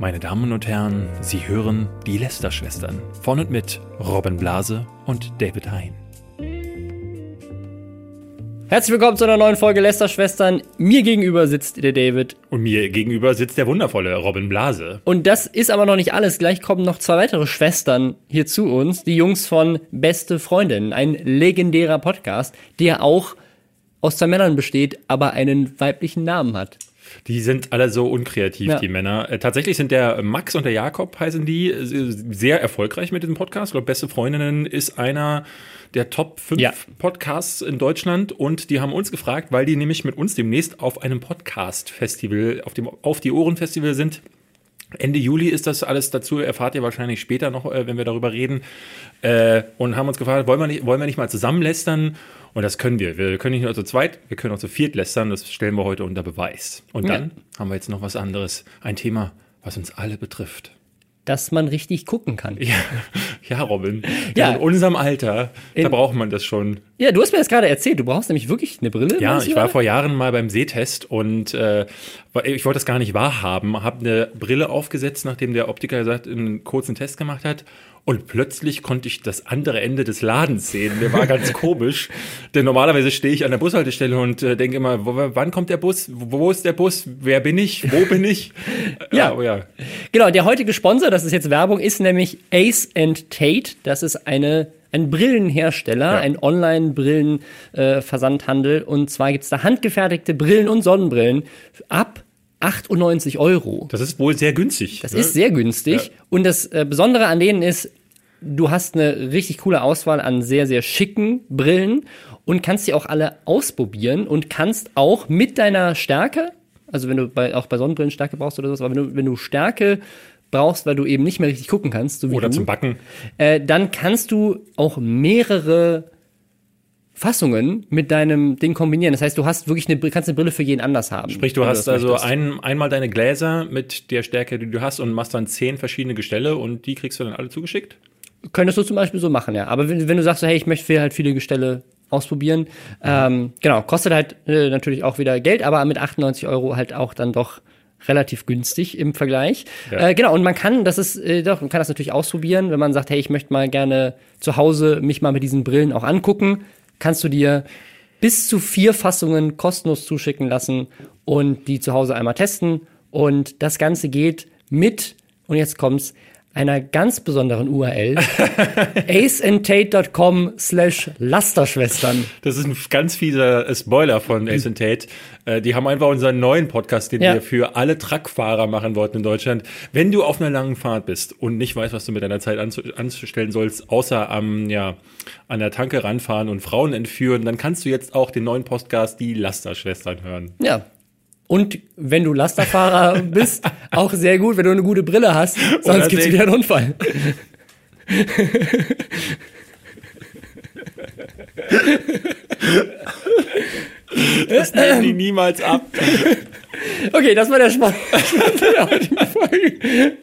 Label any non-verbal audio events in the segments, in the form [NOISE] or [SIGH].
Meine Damen und Herren, Sie hören die Lester-Schwestern von und mit Robin Blase und David Hein. Herzlich willkommen zu einer neuen Folge Lester-Schwestern. Mir gegenüber sitzt der David. Und mir gegenüber sitzt der wundervolle Robin Blase. Und das ist aber noch nicht alles. Gleich kommen noch zwei weitere Schwestern hier zu uns. Die Jungs von Beste Freundin, ein legendärer Podcast, der auch aus zwei Männern besteht, aber einen weiblichen Namen hat. Die sind alle so unkreativ, Ja. die Männer. Äh, tatsächlich sind der Max und der Jakob, heißen die, äh, sehr erfolgreich mit diesem Podcast. Ich glaube, Beste Freundinnen ist einer der Top 5 Ja. Podcasts in Deutschland. Und die haben uns gefragt, weil die nämlich mit uns demnächst auf einem Podcast-Festival, auf dem Auf die Ohren-Festival sind. Ende Juli ist das alles dazu, erfahrt ihr wahrscheinlich später noch, äh, wenn wir darüber reden. Und haben uns gefragt, wollen wir nicht, wollen wir nicht mal zusammen lästern? Und das können wir. Wir können nicht nur zu zweit, wir können auch zu viert lästern. Das stellen wir heute unter Beweis. Und dann haben wir jetzt noch was anderes. Ein Thema, was uns alle betrifft. Dass man richtig gucken kann. Ja, [LAUGHS] ja Robin. Ja. In unserem Alter, da In- braucht man das schon. Ja, du hast mir das gerade erzählt. Du brauchst nämlich wirklich eine Brille. Ja, ich war gerade? vor Jahren mal beim Sehtest und äh, ich wollte das gar nicht wahrhaben, habe eine Brille aufgesetzt, nachdem der Optiker gesagt einen kurzen Test gemacht hat. Und plötzlich konnte ich das andere Ende des Ladens sehen. Der war ganz [LAUGHS] komisch. Denn normalerweise stehe ich an der Bushaltestelle und äh, denke immer, wo, wann kommt der Bus? Wo, wo ist der Bus? Wer bin ich? Wo bin ich? [LAUGHS] Ja. oh ja. Genau, der heutige Sponsor, das ist jetzt Werbung, ist nämlich Ace and Tate. Das ist eine, ein Brillenhersteller, Ja. ein Online-Brillen-Versandhandel. und zwar gibt's da handgefertigte Brillen und Sonnenbrillen ab 98 Euro. Das ist wohl sehr günstig. Das ne? ist sehr günstig. Ja. Und das äh, Besondere an denen ist, du hast eine richtig coole Auswahl an sehr, sehr schicken Brillen und kannst die auch alle ausprobieren und kannst auch mit deiner Stärke, also wenn du bei, auch bei Sonnenbrillen Stärke brauchst oder sowas, aber wenn du, wenn du Stärke brauchst, weil du eben nicht mehr richtig gucken kannst, so wie Oder du, zum Backen. äh, dann kannst du auch mehrere Fassungen mit deinem Ding kombinieren. Das heißt, du hast wirklich eine, kannst eine Brille für jeden anders haben. Sprich, du hast das also ein, einmal deine Gläser mit der Stärke, die du hast und machst dann zehn verschiedene Gestelle und die kriegst du dann alle zugeschickt? Könntest du zum Beispiel so machen, ja. Aber wenn, wenn du sagst, so, hey, ich möchte halt viele Gestelle ausprobieren, ähm, genau, kostet halt äh, natürlich auch wieder Geld, aber mit 98 Euro halt auch dann doch relativ günstig im Vergleich. Ja. Äh, genau, und man kann, das ist, äh, doch, man kann das natürlich ausprobieren, wenn man sagt, hey, ich möchte mal gerne zu Hause mich mal mit diesen Brillen auch angucken, kannst du dir bis zu vier Fassungen kostenlos zuschicken lassen und die zu Hause einmal testen. Und das Ganze geht mit, und jetzt kommt's, einer ganz besonderen URL, [LAUGHS] aceandtate.com slash Lasterschwestern. Das ist ein ganz fieser Spoiler von Ace and Tate. Äh, die haben einfach unseren neuen Podcast, den Ja. wir für alle Truckfahrer machen wollten in Deutschland. Wenn du auf einer langen Fahrt bist und nicht weißt, was du mit deiner Zeit anzu anzustellen sollst, außer am, ja, an der Tanke ranfahren und Frauen entführen, dann kannst du jetzt auch den neuen Podcast Die Lasterschwestern hören. Ja. Und wenn du Lasterfahrer [LAUGHS] bist, auch sehr gut, wenn du eine gute Brille hast, sonst gibt's sehr- wieder einen Unfall. Das nehmen die niemals ab. Okay, das war der Spaß [LAUGHS] der heutigen Folge.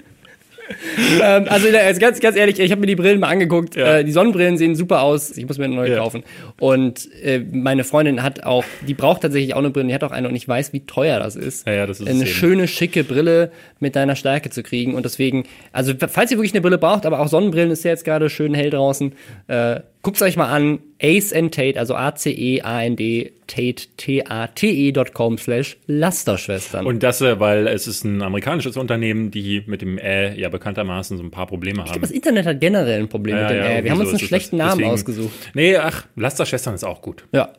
[LAUGHS] ähm, also jetzt ganz, ganz ehrlich, ich habe mir die Brillen mal angeguckt. Ja. Äh, die Sonnenbrillen sehen super aus. Ich muss mir eine neue Ja. kaufen. Und äh, meine Freundin hat auch, die braucht tatsächlich auch eine Brille. Die hat auch eine und ich weiß, wie teuer das ist. Ja, das ist eine schöne, schicke Brille mit deiner Stärke zu kriegen. Und deswegen, also falls ihr wirklich eine Brille braucht, aber auch Sonnenbrillen ist ja jetzt gerade schön hell draußen, äh, guckt's euch mal an. Ace and Tate, also A-C-E-A-N-D, Tate, T-A-T-E.com slash Lasterschwestern. Und das, äh, weil es ist ein amerikanisches Unternehmen, die mit dem Ä ja bekanntermaßen so ein paar Probleme haben. Das Internet hat generell ein Problem mit dem Äh, Wir haben uns einen schlechten Namen Deswegen- ausgesucht. Nee, ach, Lasterschwestern ist auch gut. Ja.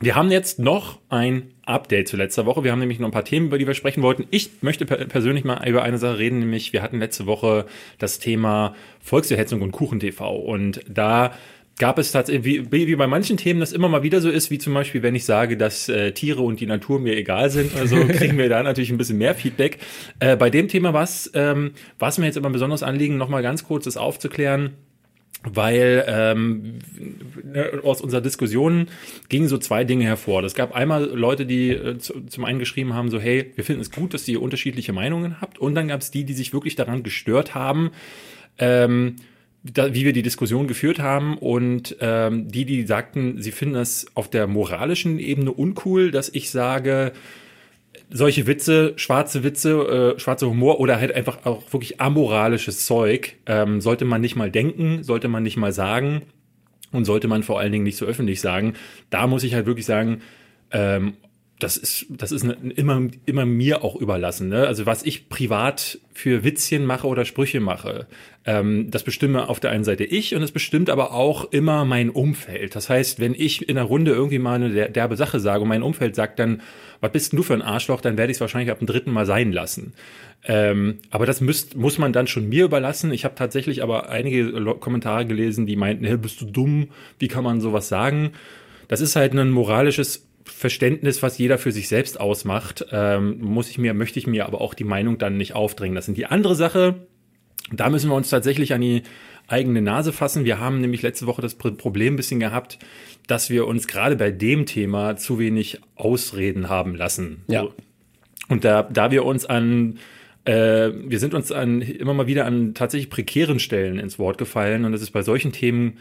Wir haben jetzt noch ein Update zu letzter Woche. Wir haben nämlich noch ein paar Themen, über die wir sprechen wollten. Ich möchte per persönlich mal über eine Sache reden, nämlich wir hatten letzte Woche das Thema Volksverhetzung und Kuchen-TV. Und da gab es tatsächlich, wie, wie bei manchen Themen das immer mal wieder so ist, wie zum Beispiel, wenn ich sage, dass äh, Tiere und die Natur mir egal sind, also [LAUGHS] kriegen wir da natürlich ein bisschen mehr Feedback. Äh, bei dem Thema was, ähm, was mir jetzt immer besonders anliegen, nochmal ganz kurz das aufzuklären weil ähm, ne, aus unserer Diskussion gingen so zwei Dinge hervor. Es gab einmal Leute, die äh, zu, zum einen geschrieben haben, so hey, wir finden es gut, dass ihr unterschiedliche Meinungen habt. Und dann gab es die, die sich wirklich daran gestört haben, ähm, wie wir die Diskussion geführt haben und ähm, die, die sagten, sie finden das auf der moralischen Ebene uncool, dass ich sage, solche Witze, schwarze Witze, äh, schwarzer Humor oder halt einfach auch wirklich amoralisches Zeug ähm, sollte man nicht mal denken, sollte man nicht mal sagen und sollte man vor allen Dingen nicht so öffentlich sagen. Da muss ich halt wirklich sagen, ähm, das ist, das ist ne, immer, immer mir auch überlassen. Ne? Also was ich privat für Witzchen mache oder Sprüche mache, ähm, das bestimme auf der einen Seite ich und es bestimmt aber auch immer mein Umfeld. Das heißt, wenn ich in einer Runde irgendwie mal eine derbe Sache sage und mein Umfeld sagt dann, was bist denn du für ein Arschloch, dann werde ich es wahrscheinlich ab dem dritten Mal sein lassen. Ähm, aber das müsst, muss man dann schon mir überlassen. Ich habe tatsächlich aber einige Kommentare gelesen, die meinten, hey, bist du dumm, wie kann man sowas sagen? Das ist halt ein moralisches Verständnis, was jeder für sich selbst ausmacht, ähm, muss ich mir, möchte ich mir aber auch die Meinung dann nicht aufdrängen lassen. Die andere Sache, da müssen wir uns tatsächlich an die eigene Nase fassen. Wir haben nämlich letzte Woche das Problem ein bisschen gehabt, dass wir uns gerade bei dem Thema zu wenig Ausreden haben lassen. Ja. Und da, da wir uns an äh, wir sind uns an immer mal wieder an tatsächlich prekären Stellen ins Wort gefallen und das ist bei solchen Themen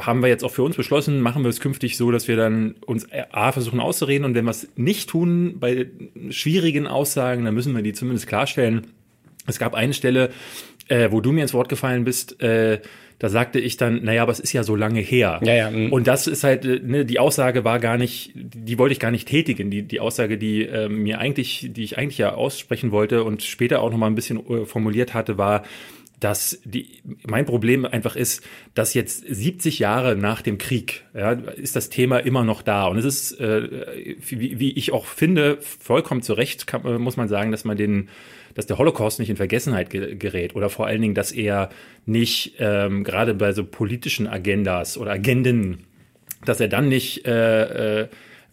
haben wir jetzt auch für uns beschlossen, machen wir es künftig so, dass wir dann uns A versuchen auszureden und wenn wir es nicht tun bei schwierigen Aussagen, dann müssen wir die zumindest klarstellen. Es gab eine Stelle, äh, wo du mir ins Wort gefallen bist, äh, da sagte ich dann, naja, aber es ist ja so lange her. Ja, ja, mm. und das ist halt, äh, ne, die Aussage war gar nicht, die wollte ich gar nicht tätigen. Die, die Aussage, die äh, mir eigentlich, die ich eigentlich ja aussprechen wollte und später auch nochmal ein bisschen äh, formuliert hatte, war, dass die, mein Problem einfach ist, dass jetzt 70 Jahre nach dem Krieg ja, ist das Thema immer noch da. Und es ist, äh, wie, wie ich auch finde, vollkommen zu Recht kann, äh, muss man sagen, dass man den, dass der Holocaust nicht in Vergessenheit gerät oder vor allen Dingen, dass er nicht ähm, gerade bei so politischen Agendas oder Agenden, dass er dann nicht äh,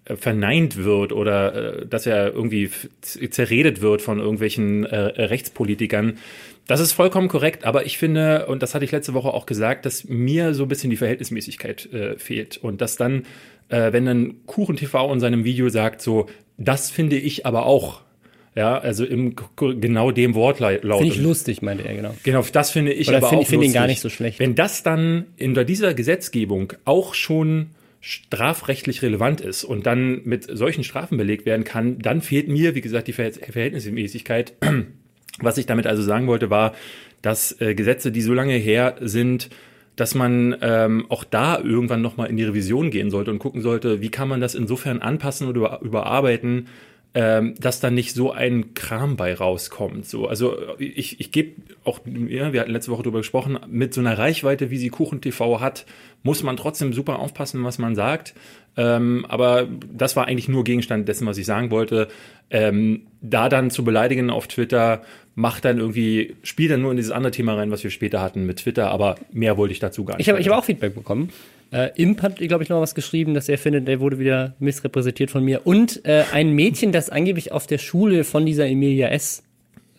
äh, verneint wird oder äh, dass er irgendwie zerredet wird von irgendwelchen äh, Rechtspolitikern, das ist vollkommen korrekt, aber ich finde, und das hatte ich letzte Woche auch gesagt, dass mir so ein bisschen die Verhältnismäßigkeit äh, fehlt. Und dass dann, äh, wenn dann Kuchen TV in seinem Video sagt, so, das finde ich aber auch. Ja, also im genau dem Wortlaut. Finde ich lustig, meinte er, genau. Genau, das finde ich Oder aber find, auch Ich finde ihn gar nicht so schlecht. Wenn das dann in dieser Gesetzgebung auch schon strafrechtlich relevant ist und dann mit solchen Strafen belegt werden kann, dann fehlt mir, wie gesagt, die Verhältnismäßigkeit. Was ich damit also sagen wollte, war, dass äh, Gesetze, die so lange her sind, dass man ähm, auch da irgendwann nochmal in die Revision gehen sollte und gucken sollte, wie kann man das insofern anpassen oder überarbeiten, ähm, dass da nicht so ein Kram bei rauskommt. So, also ich, ich gebe auch, ja, wir hatten letzte Woche darüber gesprochen, mit so einer Reichweite, wie sie Kuchen TV hat, muss man trotzdem super aufpassen, was man sagt. Ähm, aber das war eigentlich nur Gegenstand dessen, was ich sagen wollte. Ähm, da dann zu beleidigen auf Twitter, macht dann irgendwie, spielt dann nur in dieses andere Thema rein, was wir später hatten mit Twitter, aber mehr wollte ich dazu gar nicht. Ich habe hab auch Feedback bekommen. Äh, Imp hat, glaube ich, noch was geschrieben, dass er findet, der wurde wieder missrepräsentiert von mir. Und äh, ein Mädchen, das angeblich auf der Schule von dieser Emilia S.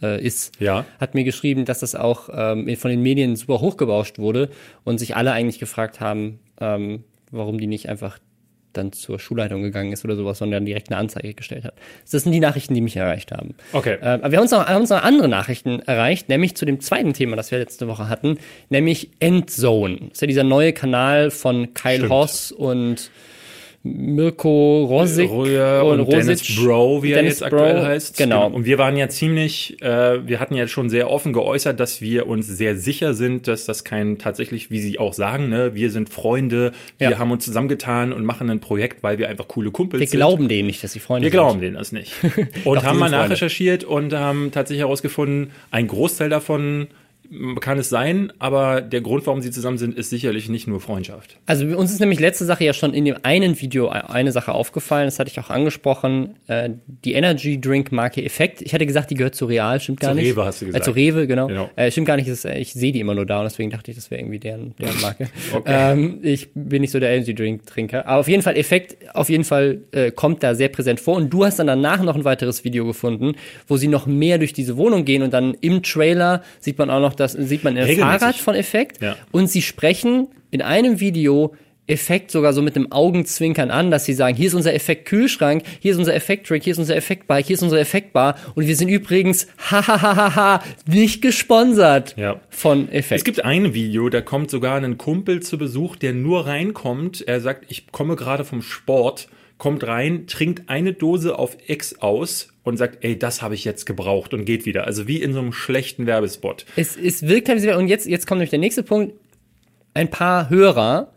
Äh, ist, Ja. hat mir geschrieben, dass das auch ähm, von den Medien super hochgebauscht wurde und sich alle eigentlich gefragt haben, ähm, warum die nicht einfach dann zur Schulleitung gegangen ist oder sowas, sondern direkt eine Anzeige gestellt hat. Das sind die Nachrichten, die mich erreicht haben. Okay. Äh, aber wir haben uns, noch, haben uns noch andere Nachrichten erreicht, nämlich zu dem zweiten Thema, das wir letzte Woche hatten, nämlich Endzone. Das ist ja dieser neue Kanal von Kyle Stimmt. Hoss und Mirko Rosic Röhr und, Dennis Bro, wie er Dennis jetzt aktuell Bro, heißt. Genau. Und wir waren ja ziemlich, äh, wir hatten ja schon sehr offen geäußert, dass wir uns sehr sicher sind, dass das kein tatsächlich, wie sie auch sagen, ne, wir sind Freunde, wir Ja. haben uns zusammengetan und machen ein Projekt, weil wir einfach coole Kumpels Wir sind. glauben denen nicht, dass sie Freunde Wir glauben denen das nicht. [LAUGHS] Und Doch, haben sind mal nachrecherchiert und haben tatsächlich herausgefunden, ein Großteil davon kann es sein, aber der Grund, warum sie zusammen sind, ist sicherlich nicht nur Freundschaft. Also uns ist nämlich letzte Sache ja schon in dem einen Video eine Sache aufgefallen, das hatte ich auch angesprochen, äh, die Energy Drink Marke Effekt. Ich hatte gesagt, die gehört zu Real, stimmt gar Zu nicht. Rewe hast du Äh, gesagt. zu Rewe, genau. Genau. Äh, stimmt gar nicht, ist, äh, ich sehe die immer nur da und deswegen dachte ich, das wäre irgendwie deren, deren Marke. [LAUGHS] Okay. ähm, ich bin nicht so der Energy Drink Trinker, aber auf jeden Fall Effekt, auf jeden Fall äh, kommt da sehr präsent vor und du hast dann danach noch ein weiteres Video gefunden, wo sie noch mehr durch diese Wohnung gehen und dann im Trailer sieht man auch noch das, sieht man Regelmäßig. Fahrrad von Effekt Ja. und sie sprechen in einem Video Effekt sogar so mit einem Augenzwinkern an, dass sie sagen, hier ist unser Effekt Kühlschrank, hier ist unser Effekt Drink, hier ist unser Effekt Bike, hier ist unser Effekt Bar und wir sind übrigens [LAUGHS] hahaha nicht gesponsert Ja. von Effekt. Es gibt ein Video, da kommt sogar ein Kumpel zu Besuch, der nur reinkommt. Er sagt, ich komme gerade vom Sport, kommt rein, trinkt eine Dose auf Ex aus und sagt, ey, das habe ich jetzt gebraucht und geht wieder. Also wie in so einem schlechten Werbespot. Es, es wirkt halt, und jetzt, jetzt kommt nämlich der nächste Punkt. Ein paar Hörer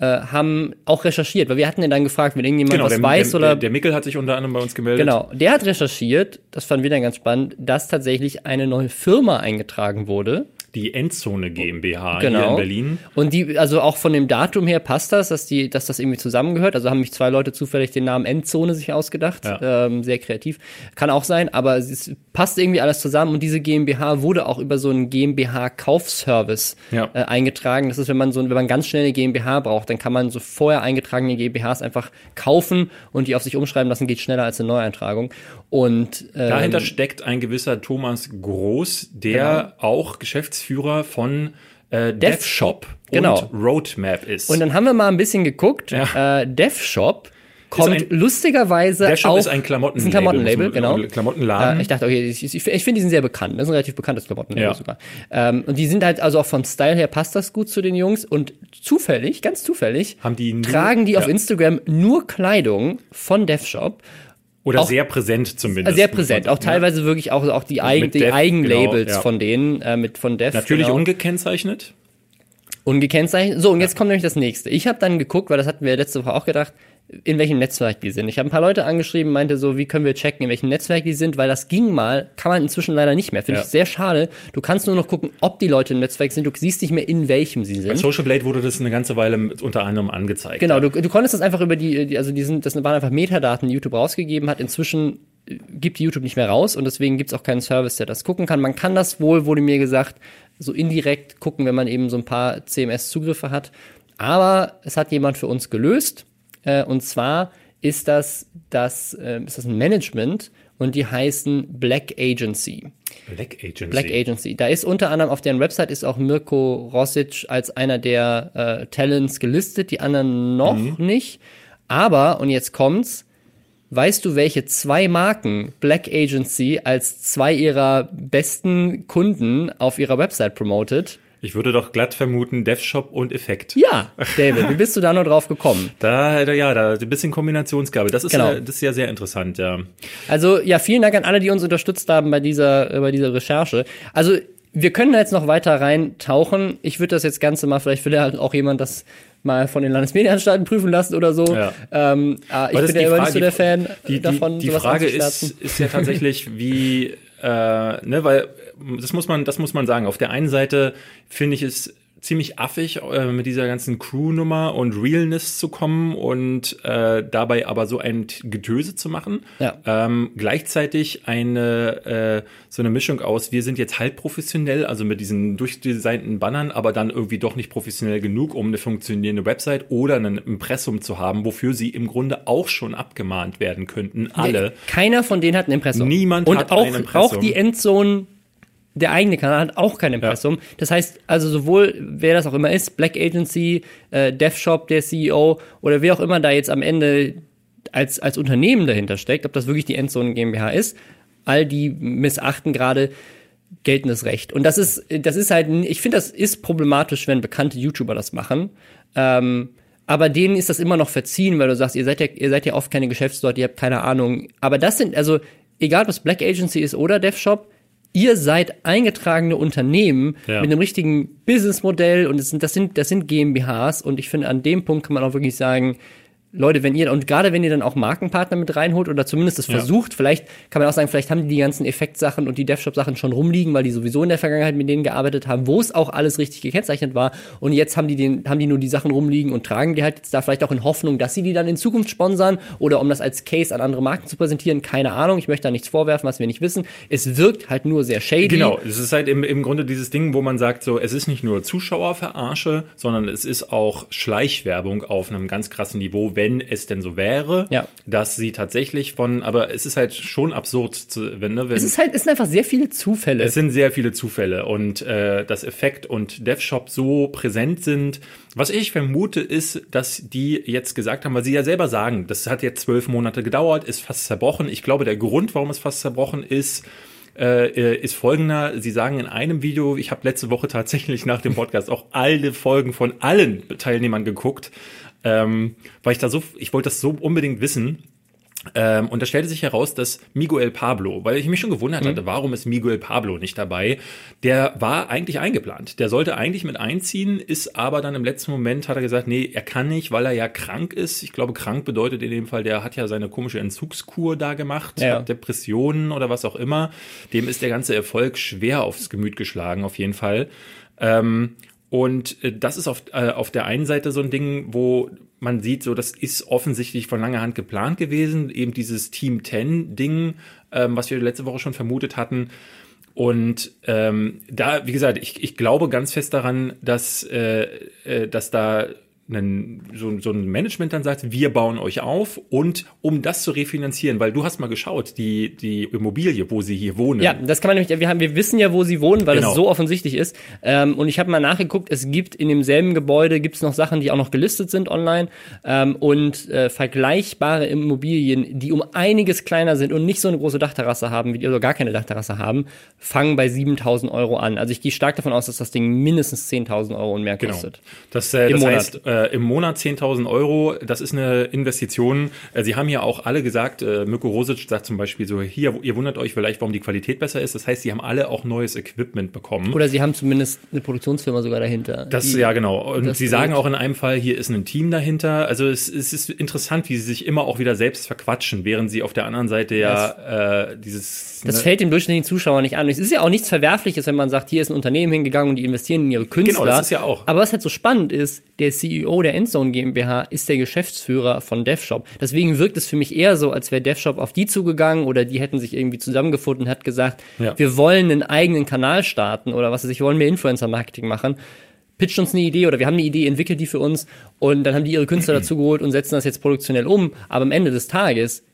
äh, haben auch recherchiert, weil wir hatten ja dann gefragt, wenn irgendjemand was der, weiß der, oder. Der, der Mickel hat sich unter anderem bei uns gemeldet. Genau, der hat recherchiert, das fanden wir dann ganz spannend, dass tatsächlich eine neue Firma eingetragen wurde. Die Endzone GmbH Genau. hier in Berlin. Und die, also auch von dem Datum her passt das, dass die, dass das irgendwie zusammengehört. Also haben mich zwei Leute zufällig den Namen Endzone sich ausgedacht. Ja. Ähm, sehr kreativ. Kann auch sein, aber es passt irgendwie alles zusammen und diese GmbH wurde auch über so einen GmbH-Kaufservice Ja. äh, eingetragen. Das ist, wenn man so, wenn man ganz schnell eine GmbH braucht, dann kann man so vorher eingetragene GmbHs einfach kaufen und die auf sich umschreiben lassen, geht schneller als eine Neueintragung. Und ähm, Dahinter steckt ein gewisser Thomas Groß, der auch Geschäftsführer von äh, DevShop Genau. und Roadmap ist. Und dann haben wir mal ein bisschen geguckt. Ja. Äh, DevShop kommt ein- lustigerweise DevShop auch ist ein Klamottenlabel. ist ein Klamottenlabel, genau. Klamottenladen. Äh, ich dachte, okay, ich, ich, ich finde, die sind sehr bekannt. Das ist ein relativ bekanntes Klamottenlabel Ja. sogar. Ähm, und die sind halt, also auch vom Style her passt das gut zu den Jungs. Und zufällig, ganz zufällig, Haben die nur- tragen die auf ja. Instagram nur Kleidung von DevShop. Oder auch- sehr präsent zumindest. Sehr präsent. Auch teilweise wirklich auch, auch die, Eigen, die Dev, Eigenlabels genau, ja. von denen, äh, mit von Dev. Natürlich genau. ungekennzeichnet. Ungekennzeichnet. So, und jetzt kommt nämlich das nächste. Ich habe dann geguckt, weil das hatten wir letzte Woche auch gedacht, in welchem Netzwerk die sind. Ich habe ein paar Leute angeschrieben, meinte so, wie können wir checken, in welchem Netzwerk die sind, weil das ging mal, kann man inzwischen leider nicht mehr. Finde Ja. ich sehr schade. Du kannst nur noch gucken, ob die Leute im Netzwerk sind. Du siehst nicht mehr, in welchem sie sind. Social Blade wurde das eine ganze Weile unter anderem angezeigt. Genau, du, du konntest das einfach über die, also die sind, das waren einfach Metadaten, die YouTube rausgegeben hat. Inzwischen äh, gibt die YouTube nicht mehr raus und deswegen gibt's auch keinen Service, der das gucken kann. Man kann das wohl, wurde mir gesagt, so indirekt gucken, wenn man eben so ein paar CMS-Zugriffe hat. Aber es hat jemand für uns gelöst. Äh, und zwar ist das, das, äh, ist das ein Management und die heißen Black Agency. Black Agency. Black Agency. Da ist unter anderem auf deren Website ist auch Mirko Rosic als einer der äh, Talents gelistet, die anderen noch nicht. Aber, und jetzt kommt's, weißt du, welche zwei Marken Black Agency als zwei ihrer besten Kunden auf ihrer Website promotet? Ich würde doch glatt vermuten, DevShop und Effekt. Ja, David, wie bist du da nur drauf gekommen? [LAUGHS] Da, da, ja, da ein bisschen Kombinationsgabe. Das ist, Genau. ja, das ist ja sehr interessant, ja. Also ja, vielen Dank an alle, die uns unterstützt haben bei dieser, äh, bei dieser Recherche. Also wir können da jetzt noch weiter reintauchen. Ich würde das jetzt Ganze mal, vielleicht will ja halt auch jemand das mal von den Landesmedienanstalten prüfen lassen oder so. Ja. Ähm, äh, ich bin ja immer nicht so der Fan die, davon, die, die sowas Frage ist, ist ja tatsächlich, [LAUGHS] wie, äh, ne, weil das muss man, das muss man sagen. Auf der einen Seite finde ich es ziemlich affig, äh, mit dieser ganzen Crew-Nummer und Realness zu kommen und äh, dabei aber so ein Getöse zu machen. Ja. Ähm, gleichzeitig eine äh, so eine Mischung aus, wir sind jetzt halb professionell, also mit diesen durchdesignten Bannern, aber dann irgendwie doch nicht professionell genug, um eine funktionierende Website oder ein Impressum zu haben, wofür sie im Grunde auch schon abgemahnt werden könnten. Alle. Keiner von denen hat ein Impressum. Niemand Und hat auch, ein Impressum. auch die Endzone, der eigene Kanal hat auch kein Impressum. Das heißt, also sowohl, wer das auch immer ist, Black Agency, äh, DevShop, der CEO oder wer auch immer da jetzt am Ende als, als Unternehmen dahinter steckt, ob das wirklich die Endzone GmbH ist, all die missachten gerade geltendes Recht. Und das ist, das ist halt, ich finde, das ist problematisch, wenn bekannte YouTuber das machen. Ähm, aber denen ist das immer noch verziehen, weil du sagst, ihr seid ja, ihr seid ja oft keine Geschäftsleute, ihr habt keine Ahnung. Aber das sind, also, egal es Black Agency ist oder DevShop, ihr seid eingetragene Unternehmen Ja. mit einem richtigen Businessmodell und das sind, das sind, das sind GmbHs und ich finde, an dem Punkt kann man auch wirklich sagen, Leute, wenn ihr, und gerade wenn ihr dann auch Markenpartner mit reinholt oder zumindest es Ja. versucht, vielleicht kann man auch sagen, vielleicht haben die die ganzen Effektsachen und die DevShop-Sachen schon rumliegen, weil die sowieso in der Vergangenheit mit denen gearbeitet haben, wo es auch alles richtig gekennzeichnet war. Und jetzt haben die den, haben die nur die Sachen rumliegen und tragen die halt jetzt da vielleicht auch in Hoffnung, dass sie die dann in Zukunft sponsern oder um das als Case an andere Marken zu präsentieren. Keine Ahnung. Ich möchte da nichts vorwerfen, was wir nicht wissen. Es wirkt halt nur sehr shady. Genau, es ist halt im, im Grunde dieses Ding, wo man sagt, so, es ist nicht nur Zuschauerverarsche, sondern es ist auch Schleichwerbung auf einem ganz krassen Niveau, wenn es denn so wäre, Ja. dass sie tatsächlich von, aber es ist halt schon absurd, zu, wenn, ne, wenn Es ist halt, es sind einfach sehr viele Zufälle. es sind sehr viele Zufälle und äh, dass Effekt und DevShop so präsent sind. Was ich vermute, ist, dass die jetzt gesagt haben, weil sie ja selber sagen, das hat jetzt zwölf Monate gedauert, ist fast zerbrochen. Ich glaube, der Grund, warum es fast zerbrochen ist, äh, äh, ist folgender. Sie sagen in einem Video, ich habe letzte Woche tatsächlich nach dem Podcast auch alle Folgen von allen Teilnehmern geguckt, ähm, weil ich da so, ich wollte das so unbedingt wissen. Ähm, und da stellte sich heraus, dass Miguel Pablo, weil ich mich schon gewundert Mhm. hatte, warum ist Miguel Pablo nicht dabei? Der war eigentlich eingeplant. Der sollte eigentlich mit einziehen, ist aber dann im letzten Moment hat er gesagt, nee, er kann nicht, weil er ja krank ist. Ich glaube, krank bedeutet in dem Fall, der hat ja seine komische Entzugskur da gemacht, Ja. hat Depressionen oder was auch immer. Dem ist der ganze Erfolg schwer aufs Gemüt geschlagen, auf jeden Fall. Ähm, und äh, das ist auf, äh, auf der einen Seite so ein Ding, wo man sieht, so das ist offensichtlich von langer Hand geplant gewesen, eben dieses Team 10 Ding, ähm, was wir letzte Woche schon vermutet hatten. Und ähm, da, wie gesagt, ich, ich glaube ganz fest daran, dass, äh, äh, dass da einen, so, so ein Management dann sagt, wir bauen euch auf und um das zu refinanzieren, weil du hast mal geschaut, die, die Immobilie, wo sie hier wohnen. Ja, das kann man nämlich, wir, haben, wir wissen ja, wo sie wohnen, weil Genau. es so offensichtlich ist. Ähm, und ich habe mal nachgeguckt, es gibt in demselben Gebäude, gibt es noch Sachen, die auch noch gelistet sind online. Ähm, und äh, vergleichbare Immobilien, die um einiges kleiner sind und nicht so eine große Dachterrasse haben, wie die, oder gar keine Dachterrasse haben, fangen bei 7000 Euro an. Also ich gehe stark davon aus, dass das Ding mindestens 10.000 Euro und mehr Genau. kostet. Das, äh, Im das Monat. heißt, äh, im Monat 10.000 Euro, das ist eine Investition. Äh, Sie haben ja auch alle gesagt, äh, Mirko Rosic sagt zum Beispiel so, hier, ihr wundert euch vielleicht, warum die Qualität besser ist. Das heißt, sie haben alle auch neues Equipment bekommen. Oder sie haben zumindest eine Produktionsfirma sogar dahinter. Das, die- ja, genau. Und das Sie sagen auch in einem Fall, hier ist ein Team dahinter. Also es, es ist interessant, wie Sie sich immer auch wieder selbst verquatschen, während Sie auf der anderen Seite ja äh, dieses... Das ne, fällt dem durchschnittlichen Zuschauer nicht an. Es ist ja auch nichts Verwerfliches, wenn man sagt, hier ist ein Unternehmen hingegangen und die investieren in ihre Künstler. Genau, das ist ja auch. Aber was halt so spannend ist, der CEO der Endzone GmbH ist der Geschäftsführer von DevShop. Deswegen wirkt es für mich eher so, als wäre DevShop auf die zugegangen oder die hätten sich irgendwie zusammengefunden und hat gesagt, Ja. wir wollen einen eigenen Kanal starten oder was weiß ich, wir wollen mehr Influencer-Marketing machen. Pitcht uns eine Idee oder wir haben eine Idee, entwickelt die für uns und dann haben die ihre Künstler dazu geholt und setzen das jetzt produktionell um. Aber am Ende des Tages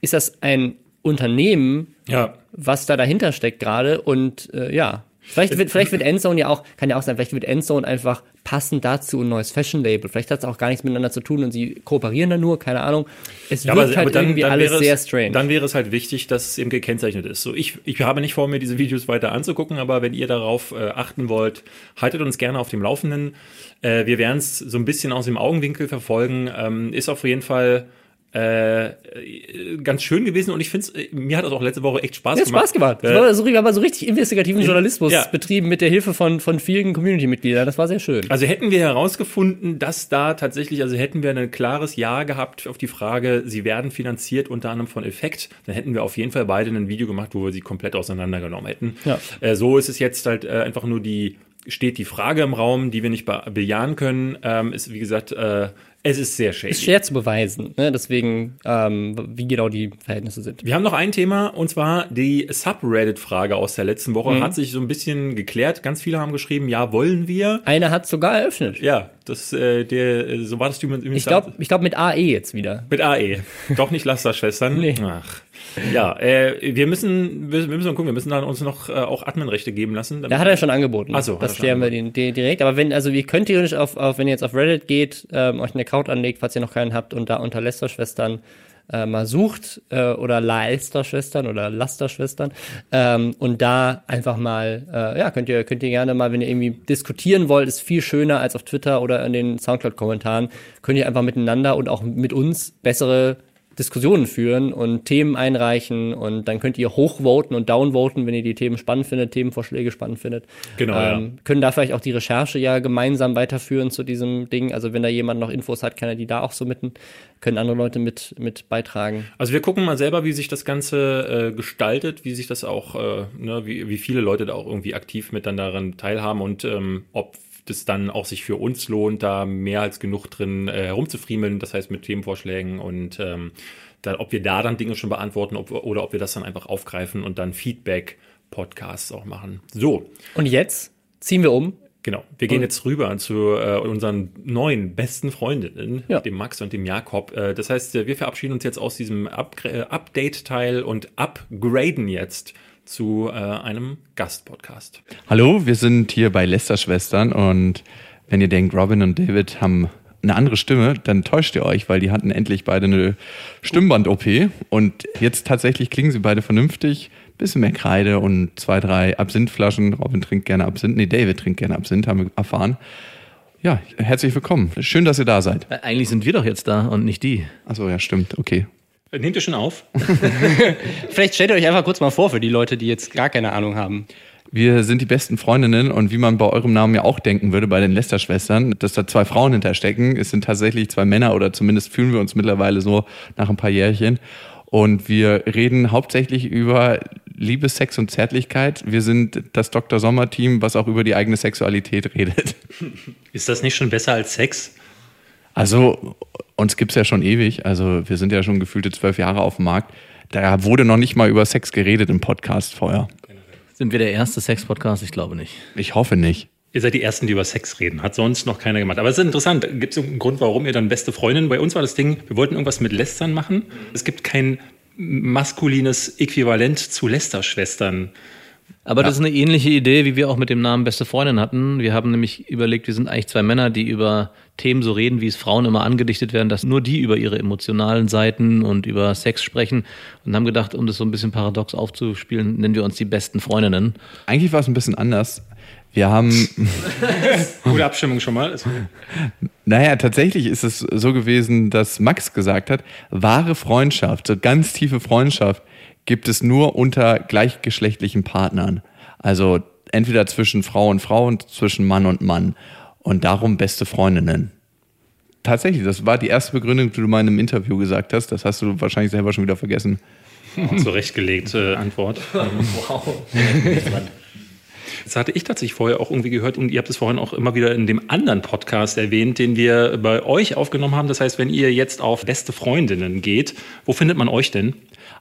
ist das ein Unternehmen, ja, was da dahinter steckt gerade und äh, ja. Vielleicht wird, vielleicht wird Endzone ja auch, kann ja auch sein, vielleicht wird Endzone einfach passend dazu ein neues Fashion-Label. Vielleicht hat es auch gar nichts miteinander zu tun und sie kooperieren da nur, keine Ahnung. Es Ja, wirkt halt irgendwie alles wäre sehr es, strange. Dann wäre es halt wichtig, dass es eben gekennzeichnet ist. So, ich, ich habe nicht vor, mir diese Videos weiter anzugucken, aber wenn ihr darauf äh, achten wollt, haltet uns gerne auf dem Laufenden. Äh, wir werden es so ein bisschen aus dem Augenwinkel verfolgen. Ähm, ist auf jeden Fall äh, äh, ganz schön gewesen und ich finde es, mir hat das auch letzte Woche echt Spaß hat gemacht. Spaß gemacht. Äh, Wir haben so, wir haben so richtig investigativen Journalismus Ja. betrieben mit der Hilfe von, von vielen Community-Mitgliedern. Das war sehr schön. Also hätten wir herausgefunden, dass da tatsächlich, also hätten wir ein klares Ja gehabt auf die Frage, sie werden finanziert unter anderem von Effekt, dann hätten wir auf jeden Fall beide ein Video gemacht, wo wir sie komplett auseinandergenommen hätten. Ja. Äh, so ist es jetzt halt äh, einfach nur die, steht die Frage im Raum, die wir nicht be bejahen können. Ähm, ist, wie gesagt, äh, es ist sehr shady. Ist schwer zu beweisen, ne? deswegen, ähm, wie genau die Verhältnisse sind. Wir haben noch ein Thema und zwar die Subreddit-Frage aus der letzten Mhm. Woche hat sich so ein bisschen geklärt. Ganz viele haben geschrieben, ja, wollen wir. Einer hat sogar eröffnet. Ja, das, äh, der, so war das übrigens. Ich glaube, ich glaub mit AE jetzt wieder. Mit AE. [LAUGHS] Doch nicht Lasterschwestern. Nee. Ach. Ja, äh, wir müssen, wir, wir müssen mal gucken, wir müssen dann uns noch äh, auch Adminrechte geben lassen. Da hat er schon angeboten. Ach so, das klären wir den, den direkt. Aber wenn, also ihr könnt theoretisch auf, auf, wenn ihr jetzt auf Reddit geht, ähm, euch einen Account anlegt, falls ihr noch keinen habt und da unter Lästerschwestern äh, mal sucht äh, oder Leisterschwestern oder Lasterschwestern ähm, und da einfach mal, äh, ja, könnt ihr, könnt ihr gerne mal, wenn ihr irgendwie diskutieren wollt, ist viel schöner als auf Twitter oder in den Soundcloud-Kommentaren, könnt ihr einfach miteinander und auch mit uns bessere Diskussionen führen und Themen einreichen und dann könnt ihr hochvoten und downvoten, wenn ihr die Themen spannend findet, Themenvorschläge spannend findet. Genau, ja. Ähm, können da vielleicht auch die Recherche ja gemeinsam weiterführen zu diesem Ding. Also wenn da jemand noch Infos hat, kann er die da auch so mitten, können andere Leute mit, mit beitragen. Also wir gucken mal selber, wie sich das Ganze äh, gestaltet, wie sich das auch, äh, ne, wie, wie viele Leute da auch irgendwie aktiv mit dann daran teilhaben und ähm, ob das dann auch sich für uns lohnt, da mehr als genug drin äh, herumzufriemeln, das heißt mit Themenvorschlägen und ähm, da, ob wir da dann Dinge schon beantworten ob, oder ob wir das dann einfach aufgreifen und dann Feedback-Podcasts auch machen. So, Und jetzt ziehen wir um. Genau. Wir gehen jetzt rüber zu äh, unseren neuen besten Freundinnen, Ja. dem Max und dem Jakob. Äh, das heißt, äh, wir verabschieden uns jetzt aus diesem äh, Update-Teil und upgraden jetzt zu äh, einem Gastpodcast. Hallo, wir sind hier bei Lester Schwestern und wenn ihr denkt, Robin und David haben eine andere Stimme, dann täuscht ihr euch, weil die hatten endlich beide eine Stimmband-OP und jetzt tatsächlich klingen sie beide vernünftig. Bisschen mehr Kreide und zwei, drei Absinthflaschen. Robin trinkt gerne Absinth. Nee, David trinkt gerne Absinth, haben wir erfahren. Ja, herzlich willkommen. Schön, dass ihr da seid. Äh, Eigentlich sind wir doch jetzt da und nicht die. Achso, ja, stimmt. Okay. Nehmt ihr schon auf? [LAUGHS] Vielleicht stellt ihr euch einfach kurz mal vor für die Leute, die jetzt gar keine Ahnung haben. Wir sind die besten Freundinnen und wie man bei eurem Namen ja auch denken würde, bei den Lester-Schwestern, dass da zwei Frauen hinterstecken. Es sind tatsächlich zwei Männer oder zumindest fühlen wir uns mittlerweile so nach ein paar Jährchen. Und wir reden hauptsächlich über Liebe, Sex und Zärtlichkeit. Wir sind das Dr. Sommer-Team, was auch über die eigene Sexualität redet. Ist das nicht schon besser als Sex? Also, uns gibt's ja schon ewig. Also, wir sind ja schon gefühlte zwölf Jahre auf dem Markt. Da wurde noch nicht mal über Sex geredet im Podcast vorher. Sind wir der erste Sex-Podcast? Ich glaube nicht. Ich hoffe nicht. Ihr seid die Ersten, die über Sex reden. Hat sonst noch keiner gemacht. Aber es ist interessant. Gibt es einen Grund, warum ihr dann beste Freundin? Bei uns war das Ding, wir wollten irgendwas mit Lästern machen. Es gibt kein maskulines Äquivalent zu Lästerschwestern. Aber das ist eine ähnliche Idee, wie wir auch mit dem Namen Beste Freundin hatten. Wir haben nämlich überlegt, wir sind eigentlich zwei Männer, die über Themen so reden, wie es Frauen immer angedichtet werden, dass nur die über ihre emotionalen Seiten und über Sex sprechen. Und haben gedacht, um das so ein bisschen paradox aufzuspielen, nennen wir uns die besten Freundinnen. Eigentlich war es ein bisschen anders. Wir haben, [LAUGHS] Gute Abstimmung schon mal. naja, tatsächlich ist es so gewesen, dass Max gesagt hat, wahre Freundschaft, so ganz tiefe Freundschaft, gibt es nur unter gleichgeschlechtlichen Partnern. Also entweder zwischen Frau und Frau und zwischen Mann und Mann. Und darum beste Freundinnen. Tatsächlich, das war die erste Begründung, die du mal in einem Interview gesagt hast. Das hast du wahrscheinlich selber schon wieder vergessen. Zurechtgelegte [LAUGHS] Antwort. [LAUGHS] Das hatte ich tatsächlich vorher auch irgendwie gehört und ihr habt es vorhin auch immer wieder in dem anderen Podcast erwähnt, den wir bei euch aufgenommen haben. Das heißt, wenn ihr jetzt auf beste Freundinnen geht, wo findet man euch denn?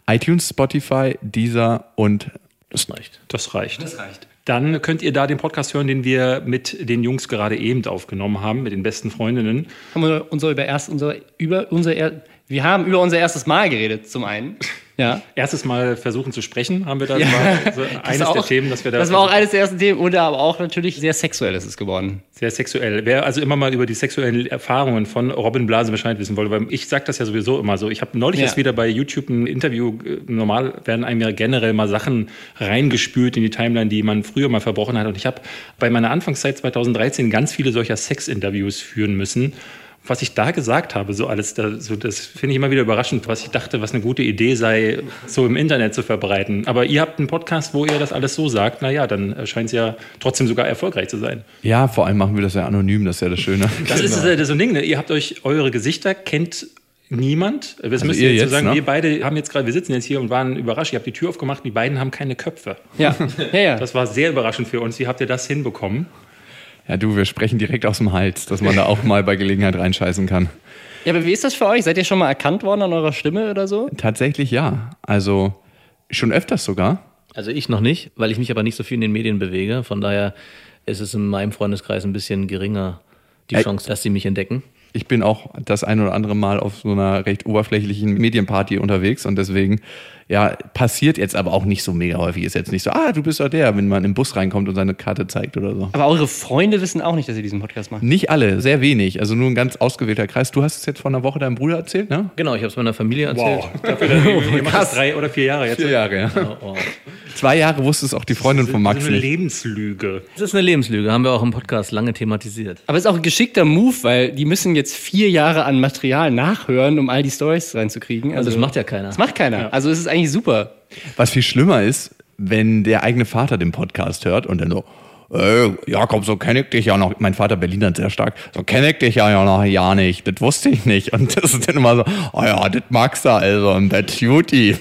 iTunes, Spotify, Deezer und Das reicht. Das reicht. Das reicht. Dann könnt ihr da den Podcast hören, den wir mit den Jungs gerade eben aufgenommen haben, mit den besten Freundinnen. Haben wir unser über erst unser über unser er, wir haben über unser erstes Mal geredet zum einen. [LAUGHS] Ja. Erstes Mal versuchen zu sprechen, haben wir da [LAUGHS] Ja. war so Das eines war der auch- Themen, dass wir da Das war auch eines der ersten Themen und aber auch natürlich sehr sexuell ist es geworden. sehr sexuell. Wer also immer mal über die sexuellen Erfahrungen von Robin Blase Bescheid wissen wollte, weil ich sage das ja sowieso immer so. Ich habe neulich Ja. erst wieder bei YouTube ein Interview. äh, Normal werden einem ja generell mal Sachen reingespült in die Timeline, die man früher mal verbrochen hat. Und ich habe bei meiner Anfangszeit 2013 ganz viele solcher Sex-Interviews führen müssen. Was ich da gesagt habe, so alles, da, so, das finde ich immer wieder überraschend, was ich dachte, was eine gute Idee sei, so im Internet zu verbreiten. Aber ihr habt einen Podcast, wo ihr das alles so sagt, naja, dann scheint es ja trotzdem sogar erfolgreich zu sein. ja, vor allem machen wir das ja anonym, das ist ja das Schöne. [LAUGHS] Das ist äh, so ein Ding, ne? ihr habt euch, eure Gesichter kennt niemand. Das Also müsst ihr ihr jetzt so jetzt, sagen, ne? wir beide haben jetzt gerade, wir sitzen jetzt hier und waren überrascht, ihr habt die Tür aufgemacht, die beiden haben keine Köpfe. Ja. [LAUGHS] Ja, ja. Das war sehr überraschend für uns. Wie habt ihr das hinbekommen? Ja, du, wir sprechen direkt aus dem Hals, dass man da auch mal bei Gelegenheit reinscheißen kann. ja, aber wie ist das für euch? Seid ihr schon mal erkannt worden an eurer Stimme oder so? Tatsächlich ja. Also schon öfters sogar. Also ich noch nicht, weil ich mich aber nicht so viel in den Medien bewege. Von daher ist es in meinem Freundeskreis ein bisschen geringer die Ey. Chance, dass sie mich entdecken. Ich bin auch das ein oder andere Mal auf so einer recht oberflächlichen Medienparty unterwegs und deswegen, ja, passiert jetzt aber auch nicht so mega häufig. Ist jetzt nicht so, ah, du bist doch der, wenn man im Bus reinkommt und seine Karte zeigt oder so. Aber eure Freunde wissen auch nicht, dass ihr diesen Podcast macht. Nicht alle, sehr wenig. Also nur ein ganz ausgewählter Kreis. Du hast es jetzt vor einer Woche deinem Bruder erzählt, ne? Genau, ich habe es meiner Familie erzählt. [LAUGHS] Dafür, dass ihr, ihr macht das drei oder vier Jahre jetzt. Jahre, ja. Oh, oh. Zwei Jahre wusste es auch die Freundin von Max so eine nicht. Lebenslüge. Das ist eine Lebenslüge, haben wir auch im Podcast lange thematisiert. Aber es ist auch ein geschickter Move, weil die müssen jetzt vier Jahre an Material nachhören, um all die Stories reinzukriegen. Also das macht ja keiner. Das macht keiner. Also es ist eigentlich super. Was viel schlimmer ist, wenn der eigene Vater den Podcast hört und dann so, äh, ja, komm, so kenne ich dich ja noch. Mein Vater Berliner sehr stark. So kenne ich dich ja, ja noch ja nicht. Das wusste ich nicht. Und das ist dann immer so, oh ja, das magst du also im Bett Beauty.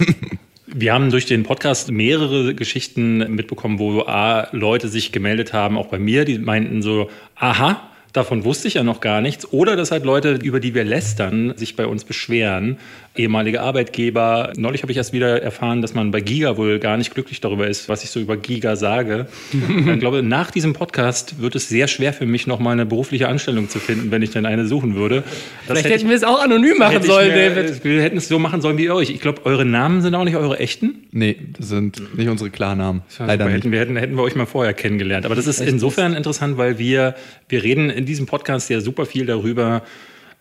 Wir haben durch den Podcast mehrere Geschichten mitbekommen, wo A, Leute sich gemeldet haben, auch bei mir, die meinten so, aha, davon wusste ich ja noch gar nichts. Oder dass halt Leute, über die wir lästern, sich bei uns beschweren. Ehemalige Arbeitgeber. Neulich habe ich erst wieder erfahren, dass man bei Giga wohl gar nicht glücklich darüber ist, was ich so über Giga sage. [LAUGHS] ich glaube, nach diesem Podcast wird es sehr schwer für mich, noch mal eine berufliche Anstellung zu finden, wenn ich denn eine suchen würde. Das Vielleicht hätte hätten wir es auch anonym machen sollen, mir- David. Wir hätten es so machen sollen wie euch. Ich glaube, eure Namen sind auch nicht eure echten. nee, das sind nicht unsere Klarnamen. Leider wir nicht. hätten, wir hätten, hätten wir euch mal vorher kennengelernt. Aber das ist insofern interessant, weil wir, wir reden in diesem Podcast ja super viel darüber,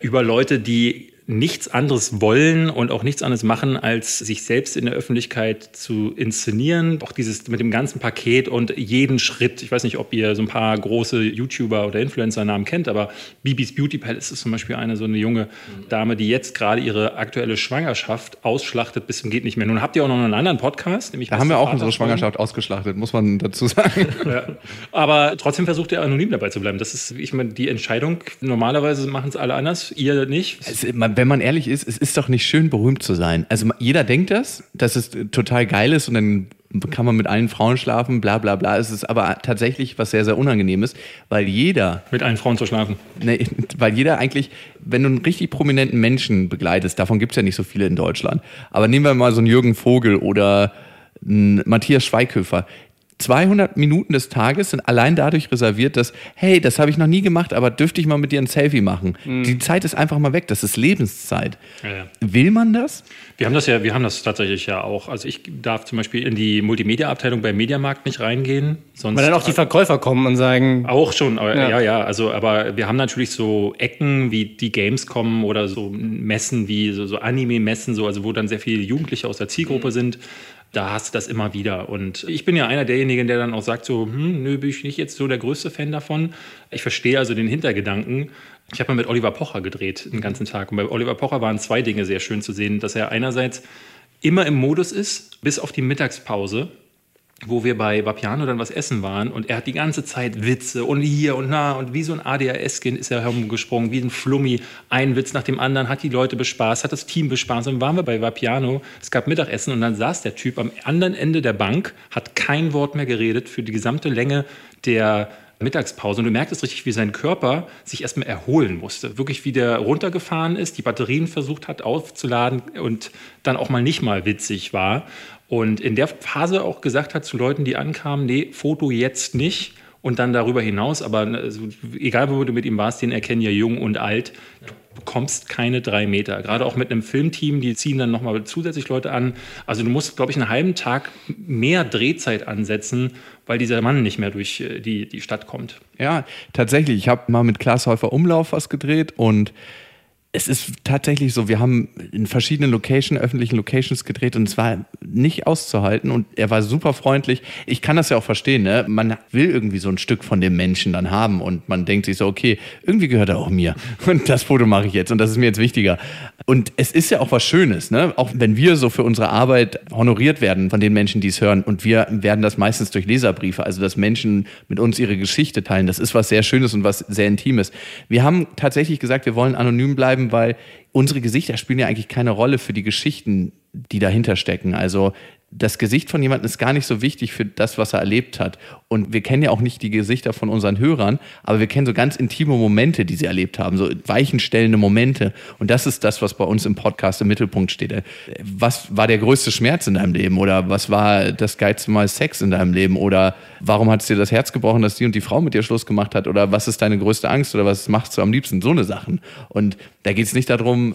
über Leute, die nichts anderes wollen und auch nichts anderes machen, als sich selbst in der Öffentlichkeit zu inszenieren. Auch dieses mit dem ganzen Paket und jeden Schritt. Ich weiß nicht, ob ihr so ein paar große YouTuber oder Influencer-Namen kennt, aber Bibis Beauty Palace ist zum Beispiel eine so eine junge Dame, die jetzt gerade ihre aktuelle Schwangerschaft ausschlachtet bis zum geht nicht mehr. Nun habt ihr auch noch einen anderen Podcast, nämlich da haben wir auch unsere Schwangerschaft ausgeschlachtet, muss man dazu sagen. [LAUGHS] ja. Aber trotzdem versucht ihr anonym dabei zu bleiben. Das ist, ich meine, die Entscheidung. Normalerweise machen es alle anders, ihr nicht. Es, wenn man ehrlich ist, es ist doch nicht schön, berühmt zu sein. Also jeder denkt das, dass es total geil ist und dann kann man mit allen Frauen schlafen, bla bla bla. Es ist aber tatsächlich was sehr, sehr Unangenehmes, weil jeder. Mit allen Frauen zu schlafen. Nee, [LAUGHS] weil jeder eigentlich, wenn du einen richtig prominenten Menschen begleitest, davon gibt es ja nicht so viele in Deutschland. Aber nehmen wir mal so einen Jürgen Vogel oder einen Matthias Schweighöfer. 200 Minuten des Tages sind allein dadurch reserviert, dass, hey, das habe ich noch nie gemacht, aber dürfte ich mal mit dir ein Selfie machen? Mhm. Die Zeit ist einfach mal weg, das ist Lebenszeit. Ja, ja. Will man das? Wir haben das ja, wir haben das tatsächlich ja auch. Also ich darf zum Beispiel in die Multimedia-Abteilung beim Mediamarkt nicht reingehen. Sonst Weil dann auch die Verkäufer kommen und sagen. Auch schon, aber, ja. ja, ja. Also, aber wir haben natürlich so Ecken wie die Gamescom oder so Messen wie so, so Anime-Messen, so, also wo dann sehr viele Jugendliche aus der Zielgruppe mhm. sind da hast du das immer wieder. Und ich bin ja einer derjenigen, der dann auch sagt so, hm, nö, bin ich nicht jetzt so der größte Fan davon. Ich verstehe also den Hintergedanken. Ich habe mal mit Oliver Pocher gedreht den ganzen Tag. Und bei Oliver Pocher waren zwei Dinge sehr schön zu sehen, dass er einerseits immer im Modus ist, bis auf die Mittagspause wo wir bei Vapiano dann was essen waren und er hat die ganze Zeit Witze und hier und da und wie so ein ADHS-Kind ist er herumgesprungen, wie ein Flummi, ein Witz nach dem anderen, hat die Leute bespaßt, hat das Team bespaßt dann waren wir bei Vapiano, es gab Mittagessen und dann saß der Typ am anderen Ende der Bank, hat kein Wort mehr geredet für die gesamte Länge der Mittagspause und du merkst richtig, wie sein Körper sich erstmal erholen musste. Wirklich, wie der runtergefahren ist, die Batterien versucht hat aufzuladen und dann auch mal nicht mal witzig war. Und in der Phase auch gesagt hat zu Leuten, die ankamen, nee, Foto jetzt nicht. Und dann darüber hinaus, aber also, egal wo du mit ihm warst, den erkennen ja jung und alt, du bekommst keine drei Meter. Gerade auch mit einem Filmteam, die ziehen dann nochmal zusätzlich Leute an. Also du musst, glaube ich, einen halben Tag mehr Drehzeit ansetzen, weil dieser Mann nicht mehr durch äh, die, die Stadt kommt. Ja, tatsächlich. Ich habe mal mit Klaas Häufer Umlauf was gedreht und es ist tatsächlich so, wir haben in verschiedenen Locations, öffentlichen Locations gedreht und es war nicht auszuhalten und er war super freundlich. Ich kann das ja auch verstehen, ne? Man will irgendwie so ein Stück von dem Menschen dann haben und man denkt sich so, okay, irgendwie gehört er auch mir [LAUGHS] und das Foto mache ich jetzt und das ist mir jetzt wichtiger. Und es ist ja auch was Schönes, ne? Auch wenn wir so für unsere Arbeit honoriert werden von den Menschen, die es hören und wir werden das meistens durch Leserbriefe, also dass Menschen mit uns ihre Geschichte teilen, das ist was sehr Schönes und was sehr Intimes. Wir haben tatsächlich gesagt, wir wollen anonym bleiben bleiben, weil unsere Gesichter spielen ja eigentlich keine Rolle für die Geschichten, die dahinter stecken. Also das Gesicht von jemandem ist gar nicht so wichtig für das, was er erlebt hat. Und wir kennen ja auch nicht die Gesichter von unseren Hörern, aber wir kennen so ganz intime Momente, die sie erlebt haben, so weichenstellende Momente. Und das ist das, was bei uns im Podcast im Mittelpunkt steht. Was war der größte Schmerz in deinem Leben? Oder was war das geilste Mal Sex in deinem Leben? Oder warum hat es dir das Herz gebrochen, dass die und die Frau mit dir Schluss gemacht hat? Oder was ist deine größte Angst? Oder was machst du am liebsten? So eine Sachen. Und da geht es nicht darum,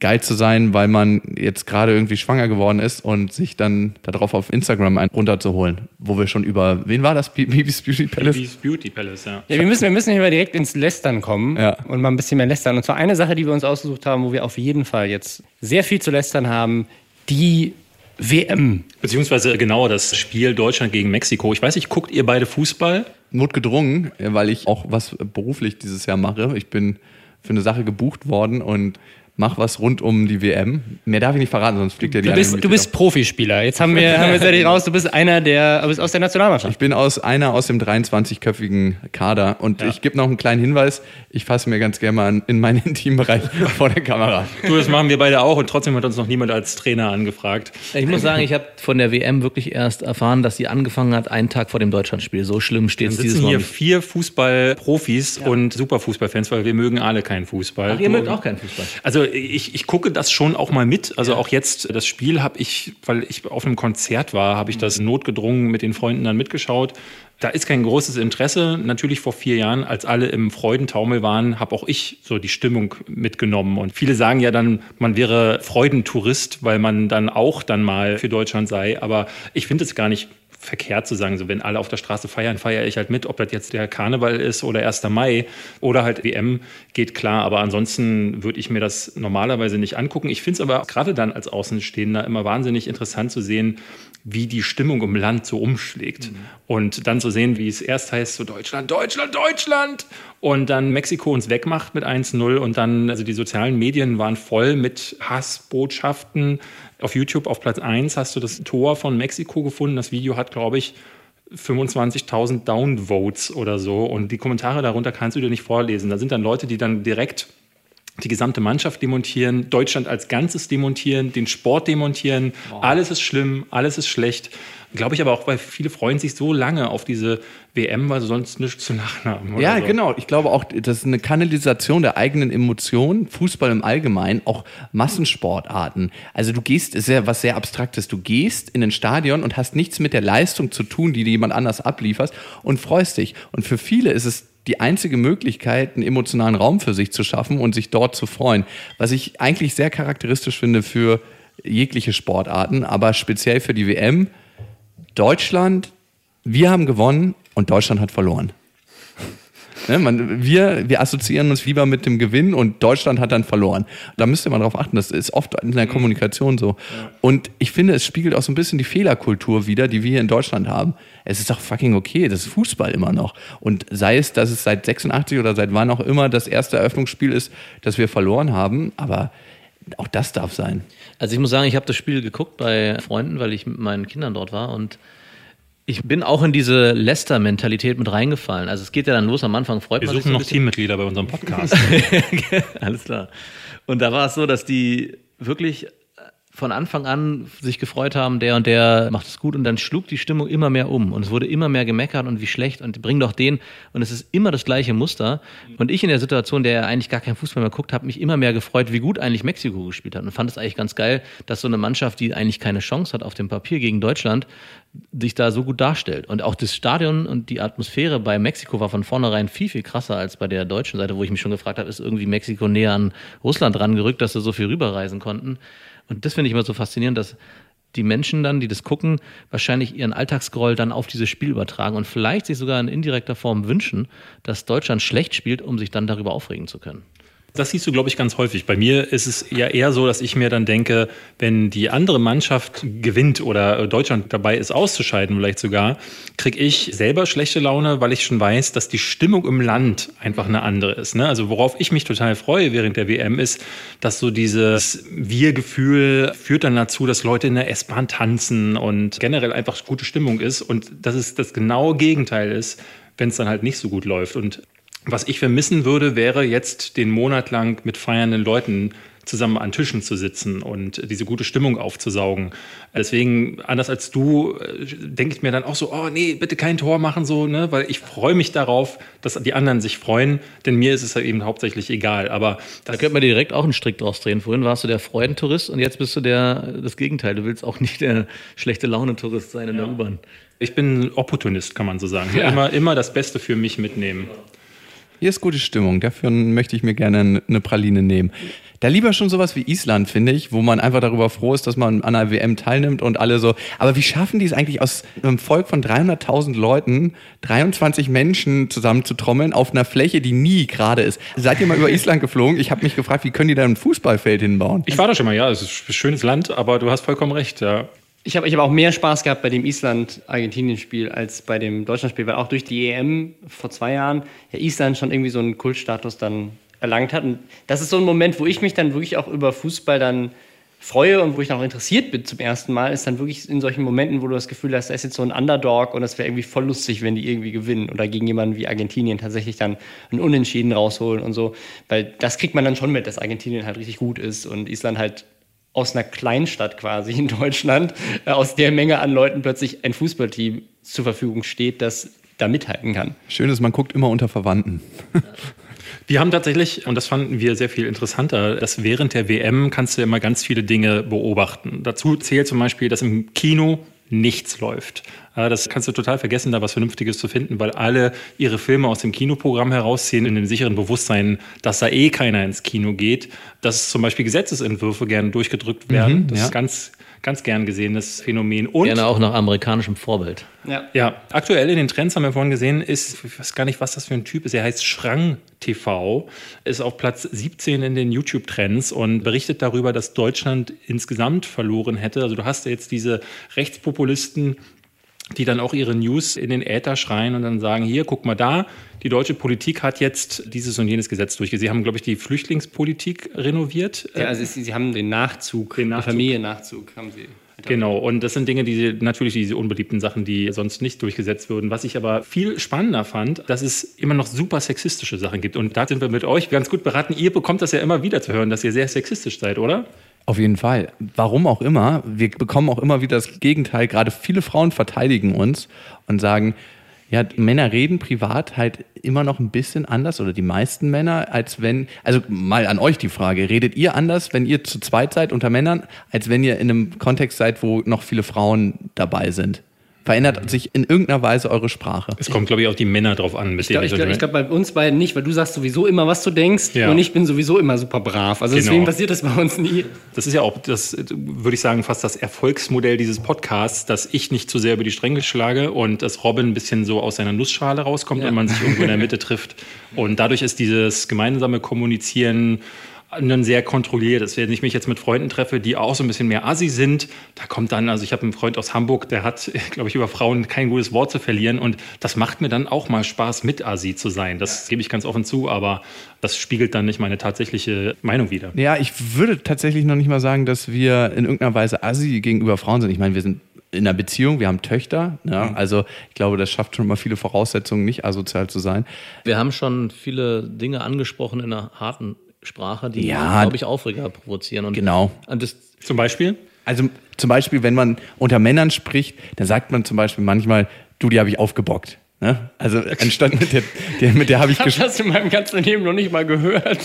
geil zu sein, weil man jetzt gerade irgendwie schwanger geworden ist und sich dann darauf auf Instagram einen runterzuholen, wo wir schon über, wen war das? Baby's Beauty Palace? Baby's Beauty Palace, ja. Ja, wir müssen, wir müssen hier mal direkt ins Lästern kommen ja. und mal ein bisschen mehr lästern. Und zwar eine Sache, die wir uns ausgesucht haben, wo wir auf jeden Fall jetzt sehr viel zu lästern haben, die WM. Beziehungsweise genauer das Spiel Deutschland gegen Mexiko. Ich weiß nicht, guckt ihr beide Fußball? Notgedrungen, weil ich auch was beruflich dieses Jahr mache. Ich bin für eine Sache gebucht worden und mach was rund um die WM. Mehr darf ich nicht verraten, sonst fliegt ja die Du bist, du bist Profispieler. Jetzt haben wir, haben wir jetzt raus, du bist einer der, du bist aus der Nationalmannschaft. Ich bin aus einer aus dem 23-köpfigen Kader und ja. ich gebe noch einen kleinen Hinweis. Ich fasse mir ganz gerne mal in meinen [LAUGHS] Intimbereich [LAUGHS] vor der Kamera. Du, das machen wir beide auch und trotzdem hat uns noch niemand als Trainer angefragt. Ich muss sagen, ich habe von der WM wirklich erst erfahren, dass sie angefangen hat, einen Tag vor dem Deutschlandspiel. So schlimm steht es dieses Mal. hier vier Fußballprofis ja. und Superfußballfans, weil wir mögen alle keinen Fußball. Ach, ihr mögt auch keinen Fußball. Also ich, ich gucke das schon auch mal mit. Also auch jetzt, das Spiel habe ich, weil ich auf einem Konzert war, habe ich das mhm. notgedrungen mit den Freunden dann mitgeschaut. Da ist kein großes Interesse. Natürlich vor vier Jahren, als alle im Freudentaumel waren, habe auch ich so die Stimmung mitgenommen. Und viele sagen ja dann, man wäre Freudentourist, weil man dann auch dann mal für Deutschland sei. Aber ich finde es gar nicht verkehrt zu sagen, so wenn alle auf der Straße feiern, feiere ich halt mit, ob das jetzt der Karneval ist oder 1. Mai oder halt WM, geht klar. Aber ansonsten würde ich mir das normalerweise nicht angucken. Ich finde es aber gerade dann als Außenstehender immer wahnsinnig interessant zu sehen, wie die Stimmung im Land so umschlägt. Mhm. Und dann zu sehen, wie es erst heißt, so Deutschland, Deutschland, Deutschland. Und dann Mexiko uns wegmacht mit 1-0. Und dann, also die sozialen Medien waren voll mit Hassbotschaften. Auf YouTube auf Platz 1 hast du das Tor von Mexiko gefunden. Das Video hat, glaube ich, 25.000 Downvotes oder so. Und die Kommentare darunter kannst du dir nicht vorlesen. Da sind dann Leute, die dann direkt die gesamte Mannschaft demontieren, Deutschland als Ganzes demontieren, den Sport demontieren. Wow. Alles ist schlimm, alles ist schlecht. Glaube ich aber auch, weil viele freuen sich so lange auf diese WM, weil sie sonst nichts zu lachen haben. Ja, so. genau. Ich glaube auch, das ist eine Kanalisation der eigenen Emotionen, Fußball im Allgemeinen, auch Massensportarten. Also du gehst, ist ja was sehr Abstraktes, du gehst in ein Stadion und hast nichts mit der Leistung zu tun, die dir jemand anders ablieferst und freust dich. Und für viele ist es die einzige Möglichkeit, einen emotionalen Raum für sich zu schaffen und sich dort zu freuen. Was ich eigentlich sehr charakteristisch finde für jegliche Sportarten, aber speziell für die WM. Deutschland, wir haben gewonnen und Deutschland hat verloren. Ne, man, wir, wir assoziieren uns lieber mit dem Gewinn und Deutschland hat dann verloren. Da müsste man darauf achten, das ist oft in der mhm. Kommunikation so. Ja. Und ich finde, es spiegelt auch so ein bisschen die Fehlerkultur wieder, die wir hier in Deutschland haben. Es ist doch fucking okay, das ist Fußball immer noch. Und sei es, dass es seit 86 oder seit wann auch immer das erste Eröffnungsspiel ist, das wir verloren haben, aber auch das darf sein. Also ich muss sagen, ich habe das Spiel geguckt bei Freunden, weil ich mit meinen Kindern dort war und ich bin auch in diese Leicester-Mentalität mit reingefallen. Also es geht ja dann los, am Anfang freut Wir man sich. Wir suchen noch Teammitglieder bei unserem Podcast. [LAUGHS] Alles klar. Und da war es so, dass die wirklich von Anfang an sich gefreut haben, der und der macht es gut. Und dann schlug die Stimmung immer mehr um. Und es wurde immer mehr gemeckert und wie schlecht und bring doch den. Und es ist immer das gleiche Muster. Und ich in der Situation, der eigentlich gar keinen Fußball mehr guckt, habe mich immer mehr gefreut, wie gut eigentlich Mexiko gespielt hat. Und fand es eigentlich ganz geil, dass so eine Mannschaft, die eigentlich keine Chance hat auf dem Papier gegen Deutschland, sich da so gut darstellt. Und auch das Stadion und die Atmosphäre bei Mexiko war von vornherein viel, viel krasser als bei der deutschen Seite, wo ich mich schon gefragt habe, ist irgendwie Mexiko näher an Russland rangerückt, dass sie so viel rüberreisen konnten. Und das finde ich immer so faszinierend, dass die Menschen dann, die das gucken, wahrscheinlich ihren Alltagsgroll dann auf dieses Spiel übertragen und vielleicht sich sogar in indirekter Form wünschen, dass Deutschland schlecht spielt, um sich dann darüber aufregen zu können. Das siehst du, glaube ich, ganz häufig. Bei mir ist es ja eher so, dass ich mir dann denke, wenn die andere Mannschaft gewinnt oder Deutschland dabei ist auszuscheiden, vielleicht sogar, kriege ich selber schlechte Laune, weil ich schon weiß, dass die Stimmung im Land einfach eine andere ist. Ne? Also worauf ich mich total freue während der WM ist, dass so dieses Wir-Gefühl führt dann dazu, dass Leute in der S-Bahn tanzen und generell einfach gute Stimmung ist und dass es das genaue Gegenteil ist, wenn es dann halt nicht so gut läuft. Und was ich vermissen würde, wäre jetzt den Monat lang mit feiernden Leuten zusammen an Tischen zu sitzen und diese gute Stimmung aufzusaugen. Deswegen, anders als du, äh, denke ich mir dann auch so, oh nee, bitte kein Tor machen so, ne? weil ich freue mich darauf, dass die anderen sich freuen, denn mir ist es halt eben hauptsächlich egal. Aber da könnte man dir direkt auch einen Strick draus drehen. Vorhin warst du der Freudentourist und jetzt bist du der, das Gegenteil. Du willst auch nicht der schlechte Laune-Tourist sein in ja. der U-Bahn. Ich bin Opportunist, kann man so sagen. Ja. Immer, immer das Beste für mich mitnehmen. Hier ist gute Stimmung. Dafür möchte ich mir gerne eine Praline nehmen. Da lieber schon sowas wie Island, finde ich, wo man einfach darüber froh ist, dass man an einer WM teilnimmt und alle so. Aber wie schaffen die es eigentlich aus einem Volk von 300.000 Leuten, 23 Menschen zusammenzutrommeln auf einer Fläche, die nie gerade ist? Seid ihr mal über Island geflogen? Ich habe mich gefragt, wie können die da ein Fußballfeld hinbauen? Ich war da schon mal, ja. Es ist ein schönes Land, aber du hast vollkommen recht, ja. Ich habe ich hab auch mehr Spaß gehabt bei dem Island-Argentinien-Spiel als bei dem Deutschland-Spiel, weil auch durch die EM vor zwei Jahren ja Island schon irgendwie so einen Kultstatus dann erlangt hat. Und das ist so ein Moment, wo ich mich dann wirklich auch über Fußball dann freue und wo ich dann auch interessiert bin zum ersten Mal, ist dann wirklich in solchen Momenten, wo du das Gefühl hast, da ist jetzt so ein Underdog und das wäre irgendwie voll lustig, wenn die irgendwie gewinnen oder gegen jemanden wie Argentinien tatsächlich dann einen Unentschieden rausholen und so. Weil das kriegt man dann schon mit, dass Argentinien halt richtig gut ist und Island halt aus einer Kleinstadt quasi in Deutschland, äh, aus der Menge an Leuten plötzlich ein Fußballteam zur Verfügung steht, das da mithalten kann. Schön ist, man guckt immer unter Verwandten. [LAUGHS] Wir haben tatsächlich, und das fanden wir sehr viel interessanter, dass während der WM kannst du immer ganz viele Dinge beobachten. Dazu zählt zum Beispiel, dass im Kino nichts läuft. Das kannst du total vergessen, da was Vernünftiges zu finden, weil alle ihre Filme aus dem Kinoprogramm herausziehen in dem sicheren Bewusstsein, dass da eh keiner ins Kino geht. Dass zum Beispiel Gesetzesentwürfe gerne durchgedrückt werden. Mhm, das ja. ist ganz ganz gern gesehenes Phänomen. Und Gerne auch nach amerikanischem Vorbild. Ja. ja, aktuell in den Trends haben wir vorhin gesehen, ist, ich weiß gar nicht, was das für ein Typ ist. Er heißt Schrang TV, ist auf Platz 17 in den YouTube-Trends und berichtet darüber, dass Deutschland insgesamt verloren hätte. Also du hast ja jetzt diese Rechtspopulisten, die dann auch ihre News in den Äther schreien und dann sagen, hier, guck mal da, die deutsche Politik hat jetzt dieses und jenes Gesetz durchgesetzt. Sie haben, glaube ich, die Flüchtlingspolitik renoviert. Ja, also sie, haben den Nachzug, Den Nachzug. den Familiennachzug haben sie. Genau, und das sind Dinge, die natürlich diese unbeliebten Sachen, die sonst nicht durchgesetzt würden. Was ich aber viel spannender fand, dass es immer noch super sexistische Sachen gibt. Und da sind wir mit euch ganz gut beraten. Ihr bekommt das ja immer wieder zu hören, dass ihr sehr sexistisch seid, oder? Auf jeden Fall. Warum auch immer, wir bekommen auch immer wieder das Gegenteil. Gerade viele Frauen verteidigen uns und sagen, ja, Männer reden privat halt immer noch ein bisschen anders oder die meisten Männer, als wenn, also mal an euch die Frage, redet ihr anders, wenn ihr zu zweit seid unter Männern, als wenn ihr in einem Kontext seid, wo noch viele Frauen dabei sind? Verändert sich in irgendeiner Weise eure Sprache? Es kommt, glaube ich, auf die Männer drauf an. Mit Ich glaube, ich glaub, ich glaub, bei uns beiden nicht, weil du sagst sowieso immer, was du denkst Ja. und ich bin sowieso immer super brav. Also Genau. deswegen passiert das bei uns nie. Das ist ja auch, das würde ich sagen, fast das Erfolgsmodell dieses Podcasts, dass ich nicht zu sehr über die Stränge schlage und dass Robin ein bisschen so aus seiner Nussschale rauskommt und man sich irgendwo in der [LAUGHS] Mitte trifft. Und dadurch ist dieses gemeinsame Kommunizieren dann sehr kontrolliert. Das, wenn ich mich jetzt mit Freunden treffe, die auch so ein bisschen mehr Assi sind, da kommt dann, also ich habe einen Freund aus Hamburg, der hat, [LAUGHS] glaube ich, über Frauen kein gutes Wort zu verlieren und das macht mir dann auch mal Spaß, mit Assi zu sein. Das gebe ich ganz offen zu, aber das spiegelt dann nicht meine tatsächliche Meinung wider. Ja, ich würde tatsächlich noch nicht mal sagen, dass wir in irgendeiner Weise assi gegenüber Frauen sind. Ich meine, wir sind in einer Beziehung, wir haben Töchter. Ja? Also ich glaube, das schafft schon mal viele Voraussetzungen, nicht asozial zu sein. Wir haben schon viele Dinge angesprochen in einer harten Sprache, die, Ja. glaube ich, Aufreger provozieren. Und Genau. Und das, Zum Beispiel? Also zum Beispiel, wenn man unter Männern spricht, dann sagt man zum Beispiel manchmal, du, die habe ich aufgebockt. Ne? Also anstatt mit der, der mit der habe ich gesprochen. das in meinem ganzen Leben noch nicht mal gehört.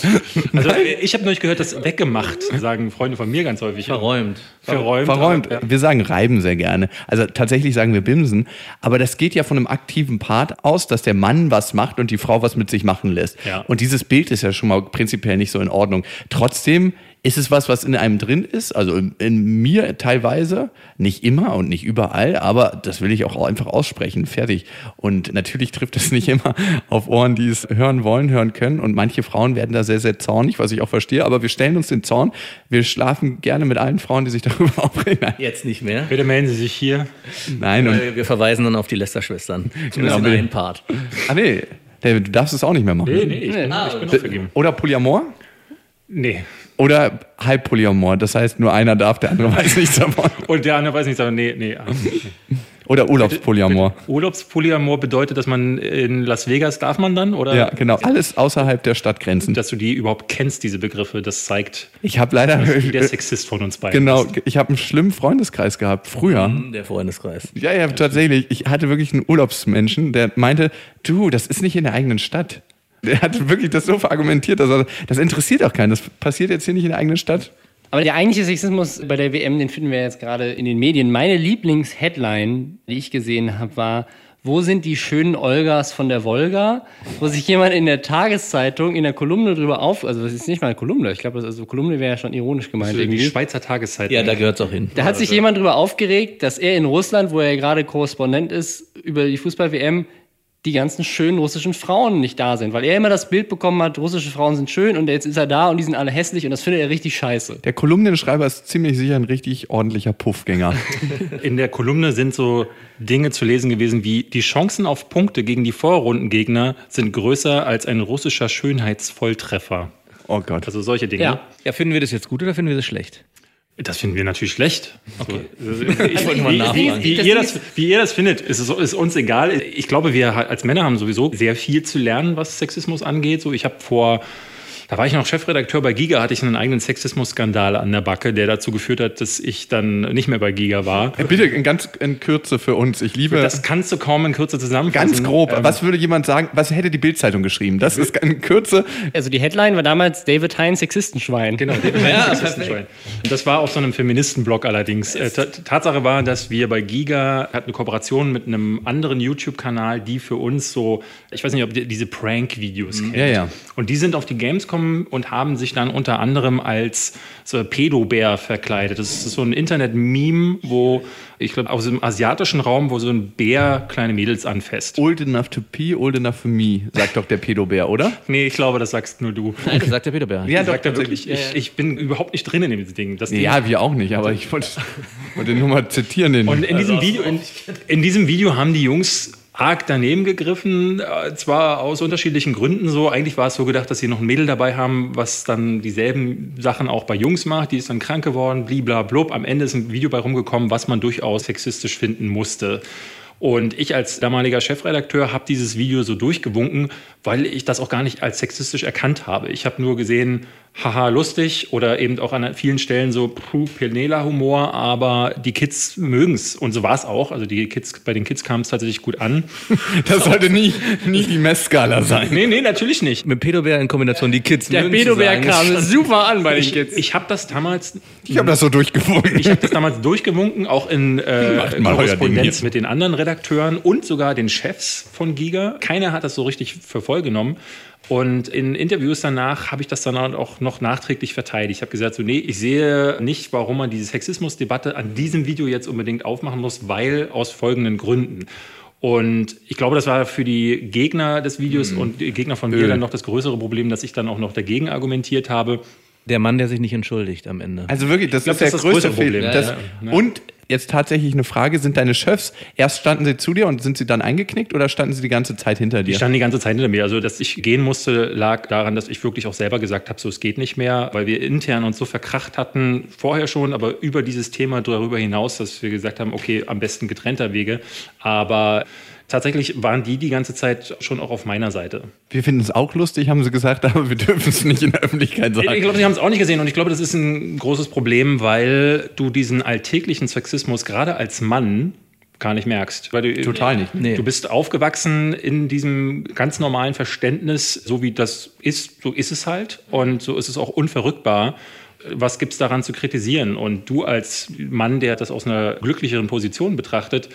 Also ich habe neulich gehört, dass weggemacht, sagen Freunde von mir ganz häufig. verräumt. Verräumt. Verräumt. Ja. Wir sagen reiben sehr gerne. Also tatsächlich sagen wir bimsen. Aber das geht ja von einem aktiven Part aus, dass der Mann was macht und die Frau was mit sich machen lässt. Ja. Und dieses Bild ist ja schon mal prinzipiell nicht so in Ordnung. Trotzdem ist es was, was in einem drin ist, also in, in mir teilweise, nicht immer und nicht überall, aber das will ich auch einfach aussprechen, fertig. Und natürlich trifft es nicht [LAUGHS] immer auf Ohren, die es hören wollen, hören können. Und manche Frauen werden da sehr, sehr zornig, was ich auch verstehe, aber wir stellen uns den Zorn. Wir schlafen gerne mit allen Frauen, die sich [LAUGHS] darüber aufregen. Jetzt nicht mehr. Bitte melden Sie sich hier. Nein, und, Äh, Wir verweisen dann auf die Lester-Schwestern. Zumindest Genau. in einen Part. ah nee, David, du darfst es auch nicht mehr machen. Nee, nee, ich bin, ich bin auch vergeben. Oder Polyamor? Nee. Oder Halbpolyamor, das heißt nur einer darf, der andere weiß nichts davon. [LAUGHS] Und der andere weiß nicht, aber nee, nee. nee. [LAUGHS] Oder Urlaubspolyamor. Urlaubspolyamor bedeutet, dass man in Las Vegas darf man dann? Oder Ja, genau. Alles außerhalb der Stadtgrenzen. dass du die überhaupt kennst, diese Begriffe, das zeigt, Ich habe leider. wie [LAUGHS] der Sexist von uns beiden Genau, ist. ich habe einen schlimmen Freundeskreis gehabt, früher. Der Freundeskreis. Ja, ja, tatsächlich. Ich hatte wirklich einen Urlaubsmenschen, der meinte, du, das ist nicht in der eigenen Stadt. Der hat wirklich das so verargumentiert, dass er, das interessiert auch keinen. Das passiert jetzt hier nicht in der eigenen Stadt. Aber der eigentliche Sexismus bei der WM, den finden wir jetzt gerade in den Medien. Meine Lieblings-Headline, die ich gesehen habe, war, wo sind die schönen Olgas von der Wolga? Wo sich jemand in der Tageszeitung, in der Kolumne drüber auf, also das ist nicht mal eine Kolumne, ich glaube, also Kolumne wäre ja schon ironisch gemeint Die irgendwie. Schweizer Tageszeitung. Ja, da gehört es auch hin. Da hat sich jemand drüber aufgeregt, dass er in Russland, wo er gerade Korrespondent ist, über die Fußball-WM, die ganzen schönen russischen Frauen nicht da sind. Weil er immer das Bild bekommen hat, russische Frauen sind schön und jetzt ist er da und die sind alle hässlich und das findet er richtig scheiße. Der Kolumnenschreiber ist ziemlich sicher ein richtig ordentlicher Puffgänger. [LAUGHS] In der Kolumne sind so Dinge zu lesen gewesen wie die Chancen auf Punkte gegen die Vorrundengegner sind größer als ein russischer Schönheitsvolltreffer. Oh Gott. Also solche Dinge. Ja. Ja, finden wir das jetzt gut oder finden wir das schlecht? Das finden wir natürlich schlecht. Okay. Ich wollte mal Wie, nachfragen. wie, ihr das, wie ihr das findet, ist, es- ist uns egal. Ich glaube, wir als Männer haben sowieso sehr viel zu lernen, was Sexismus angeht. So, ich habe vor, da war ich noch Chefredakteur bei Giga, hatte ich einen eigenen Sexismus-Skandal an der Backe, der dazu geführt hat, dass ich dann nicht mehr bei Giga war. Äh, Bitte in ganz in Kürze für uns. Ich liebe Das kannst du kaum in Kürze zusammenfassen. ganz grob. Ähm, was würde jemand sagen? Was hätte die Bildzeitung geschrieben? Das ist in Kürze. Also die Headline war damals David Hein Sexistenschwein. Genau, David [LAUGHS] ja, Schwein. Das war auf so einem Feministenblog allerdings. Äh, Ta- Tatsache war, dass wir bei Giga hatten eine Kooperation mit einem anderen YouTube-Kanal, die für uns so, ich weiß nicht, ob ihr diese Prank-Videos kennt. Ja, ja. Und die sind auf die Gamescom bekommen und haben sich dann unter anderem als so Pedobär verkleidet. Das ist so ein Internet-Meme, wo ich glaube aus dem asiatischen Raum, wo so ein Bär kleine Mädels anfasst. Old enough to pee, old enough for me, sagt doch der Pedobär, oder? Nee, ich glaube, das sagst nur du. Nein, das sagt der Peterbär. Ja, Sagt er wirklich? Ich, ich bin überhaupt nicht drin in dem Ding. Das Ding Ja, wir auch nicht, aber ich wollte, wollte nur mal zitieren. Den Und in diesem, Video, in, in diesem Video haben die Jungs arg daneben gegriffen, äh, zwar aus unterschiedlichen Gründen so. Eigentlich war es so gedacht, dass sie noch ein Mädel dabei haben, was dann dieselben Sachen auch bei Jungs macht. Die ist dann krank geworden, bliblablub. Am Ende ist ein Video bei rumgekommen, was man durchaus sexistisch finden musste. Und ich als damaliger Chefredakteur habe dieses Video so durchgewunken, weil ich das auch gar nicht als sexistisch erkannt habe. Ich habe nur gesehen, haha, lustig oder eben auch an vielen Stellen so puh, Penela-Humor, aber die Kids mögen's und so war es auch. Also die Kids, bei den Kids kam es tatsächlich gut an. [LAUGHS] das sollte nie, nie die Messskala sein. Nee, nee, natürlich nicht. Mit Pedobär in Kombination die Kids. Der Pedobär kam super an bei den Ich, Kids. ich habe das damals Ich habe das so durchgewunken. Ich habe das damals durchgewunken, auch in äh, [LAUGHS] Korrespondenz mit den anderen Redakteuren und sogar den Chefs von Giga. Keiner hat das so richtig für voll genommen. Und in Interviews danach habe ich das dann auch noch nachträglich verteidigt. Ich habe gesagt, so, nee, ich sehe nicht, warum man diese Sexismusdebatte an diesem Video jetzt unbedingt aufmachen muss, weil aus folgenden Gründen. Und ich glaube, das war für die Gegner des Videos und die Gegner von mir Öl. dann noch das größere Problem, dass ich dann auch noch dagegen argumentiert habe. Der Mann, der sich nicht entschuldigt am Ende. Also wirklich, das glaub, ist der das ist das größte größere Problem. Ja, ja. Und jetzt tatsächlich eine Frage, sind deine Chefs, erst standen sie zu dir und sind sie dann eingeknickt oder standen sie die ganze Zeit hinter Die dir? standen die ganze Zeit hinter mir. Also, dass ich gehen musste, lag daran, dass ich wirklich auch selber gesagt habe, so es geht nicht mehr, weil wir intern uns so verkracht hatten, vorher schon, aber über dieses Thema darüber hinaus, dass wir gesagt haben, okay, am besten getrennter Wege. Aber tatsächlich waren die die ganze Zeit schon auch auf meiner Seite. Wir finden es auch lustig, haben sie gesagt, [LAUGHS] aber wir dürfen es nicht in der Öffentlichkeit Ich sagen. glaube, sie haben es auch nicht gesehen und ich glaube, das ist ein großes Problem, weil du diesen alltäglichen Sexismus gerade als Mann gar nicht merkst. Weil du, Total nicht. Nee. Du bist aufgewachsen in diesem ganz normalen Verständnis, so wie das ist, so ist es halt und so ist es auch unverrückbar. Was gibt es daran zu kritisieren? Und du als Mann, der das aus einer glücklicheren Position betrachtet,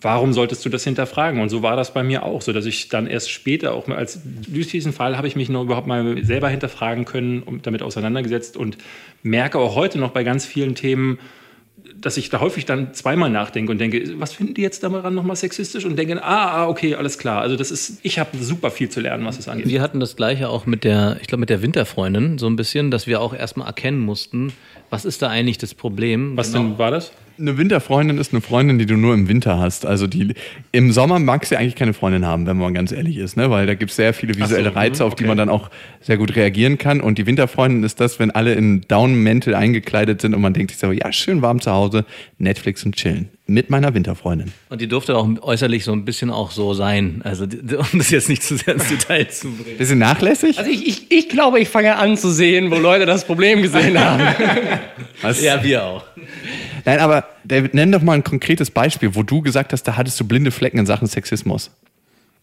warum solltest du das hinterfragen? Und so war das bei mir auch, so dass ich dann erst später auch mal als durch diesen Fall habe ich mich noch überhaupt mal selber hinterfragen können und damit auseinandergesetzt und merke auch heute noch bei ganz vielen Themen, dass ich da häufig dann zweimal nachdenke und denke, was finden die jetzt daran nochmal sexistisch? Und denke, ah, ah, okay, alles klar. Also das ist, ich habe super viel zu lernen, was es angeht. Wir hatten das gleiche auch mit der, ich glaube, mit der Winterfreundin, so ein bisschen, dass wir auch erstmal erkennen mussten, was ist da eigentlich das Problem? Was Genau. denn war das? Eine Winterfreundin ist eine Freundin, die du nur im Winter hast. Also die im Sommer magst du eigentlich keine Freundin haben, wenn man ganz ehrlich ist, ne? Weil da gibt es sehr viele visuelle so, Reize, mhm, auf die okay. man dann auch sehr gut reagieren kann. Und die Winterfreundin ist das, wenn alle in Down-Mäntel eingekleidet sind und man denkt sich so, ja, schön warm zu Hause, Netflix und chillen. Mit meiner Winterfreundin. Und die durfte auch äußerlich so ein bisschen auch so sein. Also, um das jetzt nicht zu sehr ins Detail zu bringen. Bisschen nachlässig? Also ich, ich, ich glaube, ich fange an zu sehen, wo Leute das Problem gesehen haben. [LAUGHS] Was? Ja, wir auch. Nein, aber David, nenn doch mal ein konkretes Beispiel, wo du gesagt hast, da hattest du blinde Flecken in Sachen Sexismus.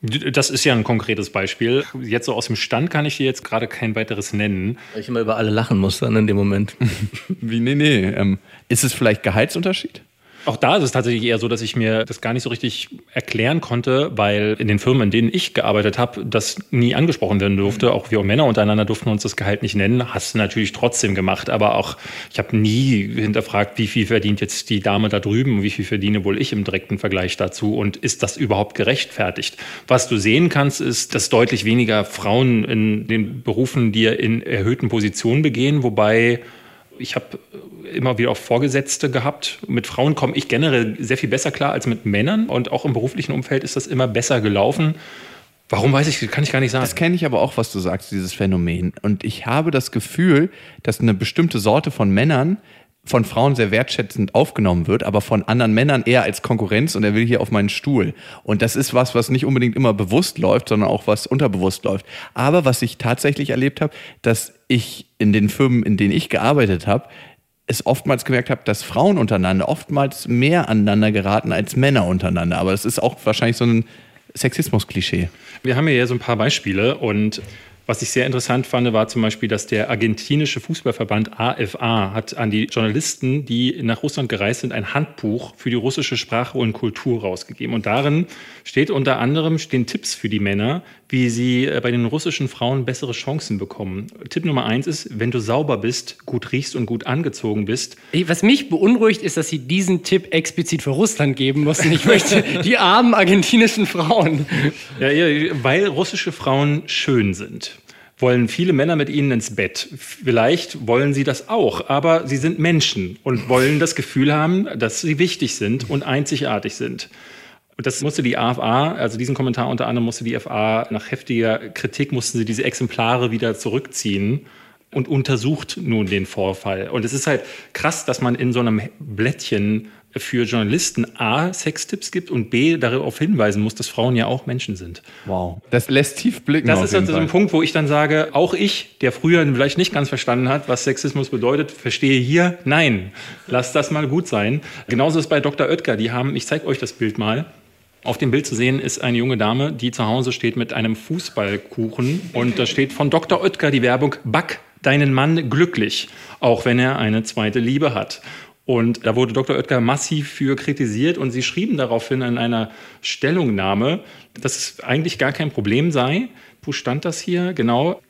Das ist ja ein konkretes Beispiel. Jetzt so aus dem Stand kann ich dir jetzt gerade kein weiteres nennen. Weil ich immer über alle lachen muss dann in dem Moment. [LAUGHS] Wie, nee, nee. Ähm, ist es vielleicht Gehaltsunterschied? Auch da ist es tatsächlich eher so, dass ich mir das gar nicht so richtig erklären konnte, weil in den Firmen, in denen ich gearbeitet habe, das nie angesprochen werden durfte. Auch wir Männer untereinander durften uns das Gehalt nicht nennen. Hast du natürlich trotzdem gemacht, aber auch ich habe nie hinterfragt, wie viel verdient jetzt die Dame da drüben und wie viel verdiene wohl ich im direkten Vergleich dazu und ist das überhaupt gerechtfertigt? Was du sehen kannst, ist, dass deutlich weniger Frauen in den Berufen, die in erhöhten Positionen begehen, wobei ich habe immer wieder auch Vorgesetzte gehabt. Mit Frauen komme ich generell sehr viel besser klar als mit Männern. Und auch im beruflichen Umfeld ist das immer besser gelaufen. Warum weiß ich, kann ich gar nicht sagen. Das kenne ich aber auch, was du sagst, dieses Phänomen. Und ich habe das Gefühl, dass eine bestimmte Sorte von Männern von Frauen sehr wertschätzend aufgenommen wird, aber von anderen Männern eher als Konkurrenz und er will hier auf meinen Stuhl. Und das ist was, was nicht unbedingt immer bewusst läuft, sondern auch was unterbewusst läuft. Aber was ich tatsächlich erlebt habe, dass ich in den Firmen, in denen ich gearbeitet habe, es oftmals gemerkt habe, dass Frauen untereinander oftmals mehr aneinander geraten als Männer untereinander. Aber das ist auch wahrscheinlich so ein Sexismus-Klischee. Wir haben hier ja so ein paar Beispiele und Was ich sehr interessant fand, war zum Beispiel, dass der argentinische Fußballverband AFA hat an die Journalisten, die nach Russland gereist sind, ein Handbuch für die russische Sprache und Kultur rausgegeben. Und darin steht unter anderem stehen Tipps für die Männer, wie sie äh, bei den russischen Frauen bessere Chancen bekommen. Tipp Nummer eins ist, wenn du sauber bist, gut riechst und gut angezogen bist. Was mich beunruhigt, ist, dass sie diesen Tipp explizit für Russland geben mussten. Ich möchte [LAUGHS] die armen argentinischen Frauen. Ja, ja, weil russische Frauen schön sind wollen viele Männer mit ihnen ins Bett. Vielleicht wollen sie das auch, aber sie sind Menschen und wollen das Gefühl haben, dass sie wichtig sind und einzigartig sind. Und das musste die AFA, also diesen Kommentar unter anderem musste die FA nach heftiger Kritik, mussten sie diese Exemplare wieder zurückziehen und untersucht nun den Vorfall. Und es ist halt krass, dass man in so einem Blättchen für Journalisten A, Sextipps gibt und B, darauf hinweisen muss, dass Frauen ja auch Menschen sind. Wow. Das lässt tief blicken. Das ist also so ein Punkt, wo ich dann sage, auch ich, der früher vielleicht nicht ganz verstanden hat, was Sexismus bedeutet, verstehe hier, nein, lass das mal gut sein. Genauso ist es bei Dr. Oetker, die haben, ich zeige euch das Bild mal, auf dem Bild zu sehen ist eine junge Dame, die zu Hause steht mit einem Fußballkuchen und da steht von Dr. Oetker die Werbung, back deinen Mann glücklich, auch wenn er eine zweite Liebe hat. Und da wurde Dr. Oetker massiv für kritisiert und sie schrieben daraufhin in einer Stellungnahme, dass es eigentlich gar kein Problem sei. Wo stand das hier? Genau.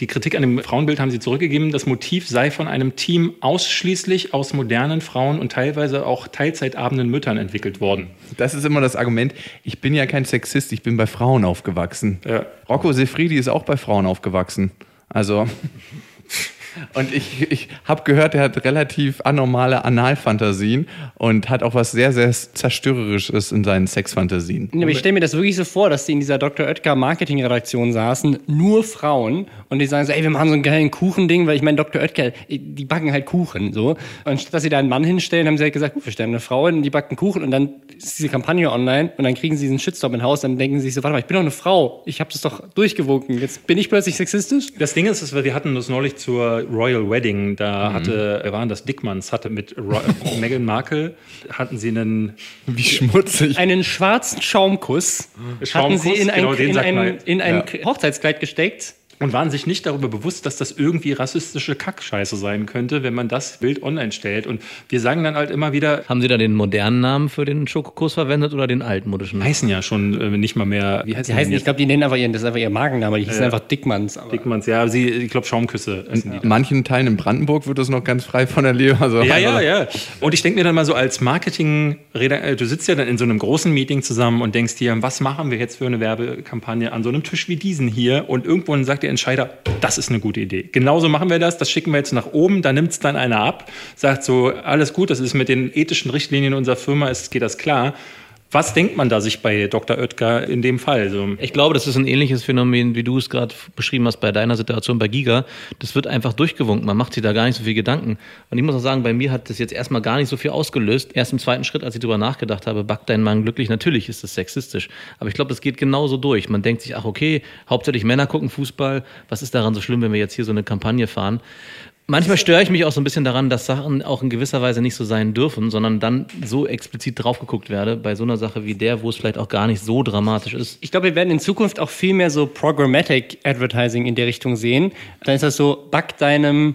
Die Kritik an dem Frauenbild haben sie zurückgegeben. Das Motiv sei von einem Team ausschließlich aus modernen Frauen und teilweise auch teilzeitabenden Müttern entwickelt worden. Das ist immer das Argument. Ich bin ja kein Sexist, ich bin bei Frauen aufgewachsen. Ja. Rocco Sefridi ist auch bei Frauen aufgewachsen. Also. [LAUGHS] Und ich, ich habe gehört, er hat relativ anormale Analfantasien und hat auch was sehr, sehr Zerstörerisches in seinen Sexfantasien. Ja, aber ich stelle mir das wirklich so vor, dass die in dieser Dr. Oetker Marketingredaktion saßen, nur Frauen, und die sagen so, ey, wir machen so einen geilen Kuchending, weil ich meine, Dr. Oetker, die backen halt Kuchen, so. Und statt dass sie da einen Mann hinstellen, haben sie halt gesagt, gut, wir stellen eine Frau hin, die backt einen Kuchen und dann ist diese Kampagne online und dann kriegen sie diesen Shitstorm in Haus, dann denken sie sich so, warte mal, ich bin doch eine Frau, ich habe das doch durchgewunken, jetzt bin ich plötzlich sexistisch? Das Ding ist, dass wir hatten das neulich zur Royal Wedding, da mhm. hatte, waren das Dickmanns, hatte mit [LAUGHS] Meghan Markle, hatten sie einen... Wie schmutzig. Einen schwarzen Schaumkuss, Schaumkuss hatten sie in ein, genau, in ein, in ein ja. Hochzeitskleid gesteckt und waren sich nicht darüber bewusst, dass das irgendwie rassistische Kackscheiße sein könnte, wenn man das Bild online stellt. Und wir sagen dann halt immer wieder. Haben Sie da den modernen Namen für den Schokokuss verwendet oder den altmodischen? Heißen ja schon äh, nicht mal mehr. Wie heißt die heißen, ich glaube, die nennen einfach ihren, das ist einfach ihr Markenname, die hießen äh, einfach Dickmanns. Aber. Dickmanns, ja, sie, ich glaube Schaumküsse. In manchen Teilen in Brandenburg wird das noch ganz frei von der Leber. Also, ja, ja, ja. Und ich denke mir dann mal so als Marketing, äh, du sitzt ja dann in so einem großen Meeting zusammen und denkst dir, was machen wir jetzt für eine Werbekampagne an so einem Tisch wie diesen hier? Und irgendwann sagt der Entscheider, das ist eine gute Idee. Genauso machen wir das, das schicken wir jetzt nach oben, da nimmt es dann einer ab, sagt so, alles gut, das ist mit den ethischen Richtlinien unserer Firma, ist, geht das klar. Was denkt man da sich bei Dr. Oetker in dem Fall? So? Ich glaube, das ist ein ähnliches Phänomen, wie du es gerade beschrieben hast bei deiner Situation bei Giga. Das wird einfach durchgewunken. Man macht sich da gar nicht so viel Gedanken. Und ich muss auch sagen, bei mir hat das jetzt erstmal gar nicht so viel ausgelöst. Erst im zweiten Schritt, als ich darüber nachgedacht habe, backt dein Mann glücklich. Natürlich ist das sexistisch. Aber ich glaube, das geht genauso durch. Man denkt sich, ach okay, hauptsächlich Männer gucken Fußball. Was ist daran so schlimm, wenn wir jetzt hier so eine Kampagne fahren? Manchmal störe ich mich auch so ein bisschen daran, dass Sachen auch in gewisser Weise nicht so sein dürfen, sondern dann so explizit drauf geguckt werde bei so einer Sache wie der, wo es vielleicht auch gar nicht so dramatisch ist. Ich glaube, wir werden in Zukunft auch viel mehr so Programmatic Advertising in der Richtung sehen. Dann ist das so, back deinem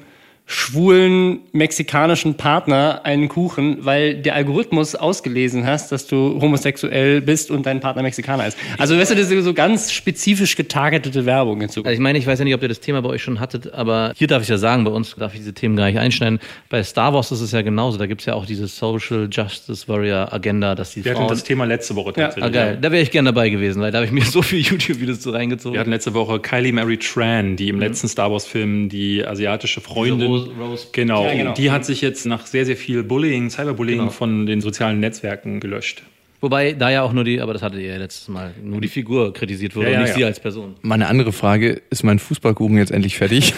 schwulen mexikanischen Partner einen Kuchen, weil der Algorithmus ausgelesen hast, dass du homosexuell bist und dein Partner Mexikaner ist. Also weißt du, das ist so ganz spezifisch getargetete Werbung in Zukunft. Also ich meine, ich weiß ja nicht, ob ihr das Thema bei euch schon hattet, aber hier darf ich ja sagen, bei uns darf ich diese Themen gar nicht einschneiden. Bei Star Wars ist es ja genauso. Da gibt es ja auch diese Social Justice Warrior Agenda, dass die Wir Frauen... hatten das Thema letzte Woche tatsächlich. Ja. Ah, geil. Da wäre ich gerne dabei gewesen, weil da habe ich mir [LAUGHS] so viele YouTube-Videos so reingezogen. Wir hatten letzte Woche Kylie Mary Tran, die im mhm. letzten Star Wars-Film die asiatische Freundin Rose, Genau. Ja, genau. Die hat sich jetzt nach sehr, sehr viel Bullying, Cyberbullying genau. von den sozialen Netzwerken gelöscht. Wobei da ja auch nur die, aber das hattet ihr ja letztes Mal, nur die Figur kritisiert wurde ja, ja, und nicht ja. sie als Person. Meine andere Frage, ist mein Fußballkuchen jetzt endlich fertig?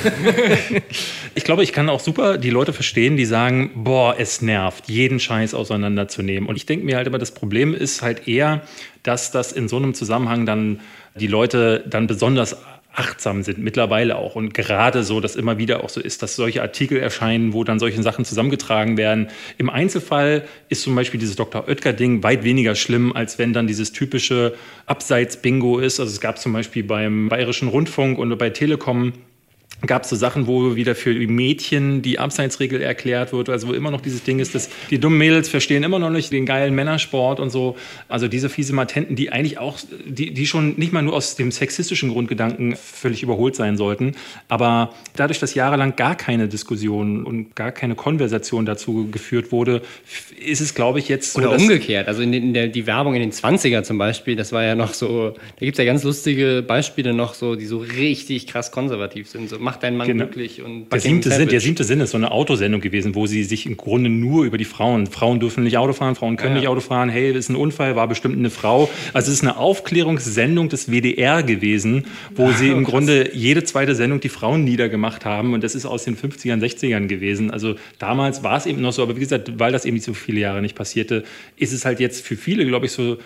[LAUGHS] ich glaube, ich kann auch super die Leute verstehen, die sagen, boah, es nervt, jeden Scheiß auseinanderzunehmen. Und ich denke mir halt immer, das Problem ist halt eher, dass das in so einem Zusammenhang dann die Leute dann besonders achtsam sind, mittlerweile auch. Und gerade so, dass immer wieder auch so ist, dass solche Artikel erscheinen, wo dann solche Sachen zusammengetragen werden. Im Einzelfall ist zum Beispiel dieses Dr. Oetker-Ding weit weniger schlimm, als wenn dann dieses typische Abseits-Bingo ist. Also es gab zum Beispiel beim Bayerischen Rundfunk und bei Telekom gab es so Sachen, wo wieder für Mädchen die Abseitsregel erklärt wird, also wo immer noch dieses Ding ist, dass die dummen Mädels verstehen immer noch nicht den geilen Männersport und so. Also diese fiese Matenten, die eigentlich auch, die, die schon nicht mal nur aus dem sexistischen Grundgedanken völlig überholt sein sollten, aber dadurch, dass jahrelang gar keine Diskussion und gar keine Konversation dazu geführt wurde, ist es, glaube ich, jetzt so. Oder umgekehrt, also in, in der, die Werbung in den 20er zum Beispiel, das war ja noch so, da gibt es ja ganz lustige Beispiele noch so, die so richtig krass konservativ sind. So, macht deinen Mann genau. glücklich. Und der siebte, Sinn, der siebte Sinn ist so eine Autosendung gewesen, wo sie sich im Grunde nur über die Frauen, Frauen dürfen nicht Auto fahren, Frauen können ja. nicht Auto fahren, hey, ist ein Unfall, war bestimmt eine Frau. Also es ist eine Aufklärungssendung des WDR gewesen, wo ah, sie im krass. Grunde jede zweite Sendung die Frauen niedergemacht haben und das ist aus den 50ern, 60ern gewesen. Also damals war es eben noch so, aber wie gesagt, weil das eben so viele Jahre nicht passierte, ist es halt jetzt für viele, glaube ich, so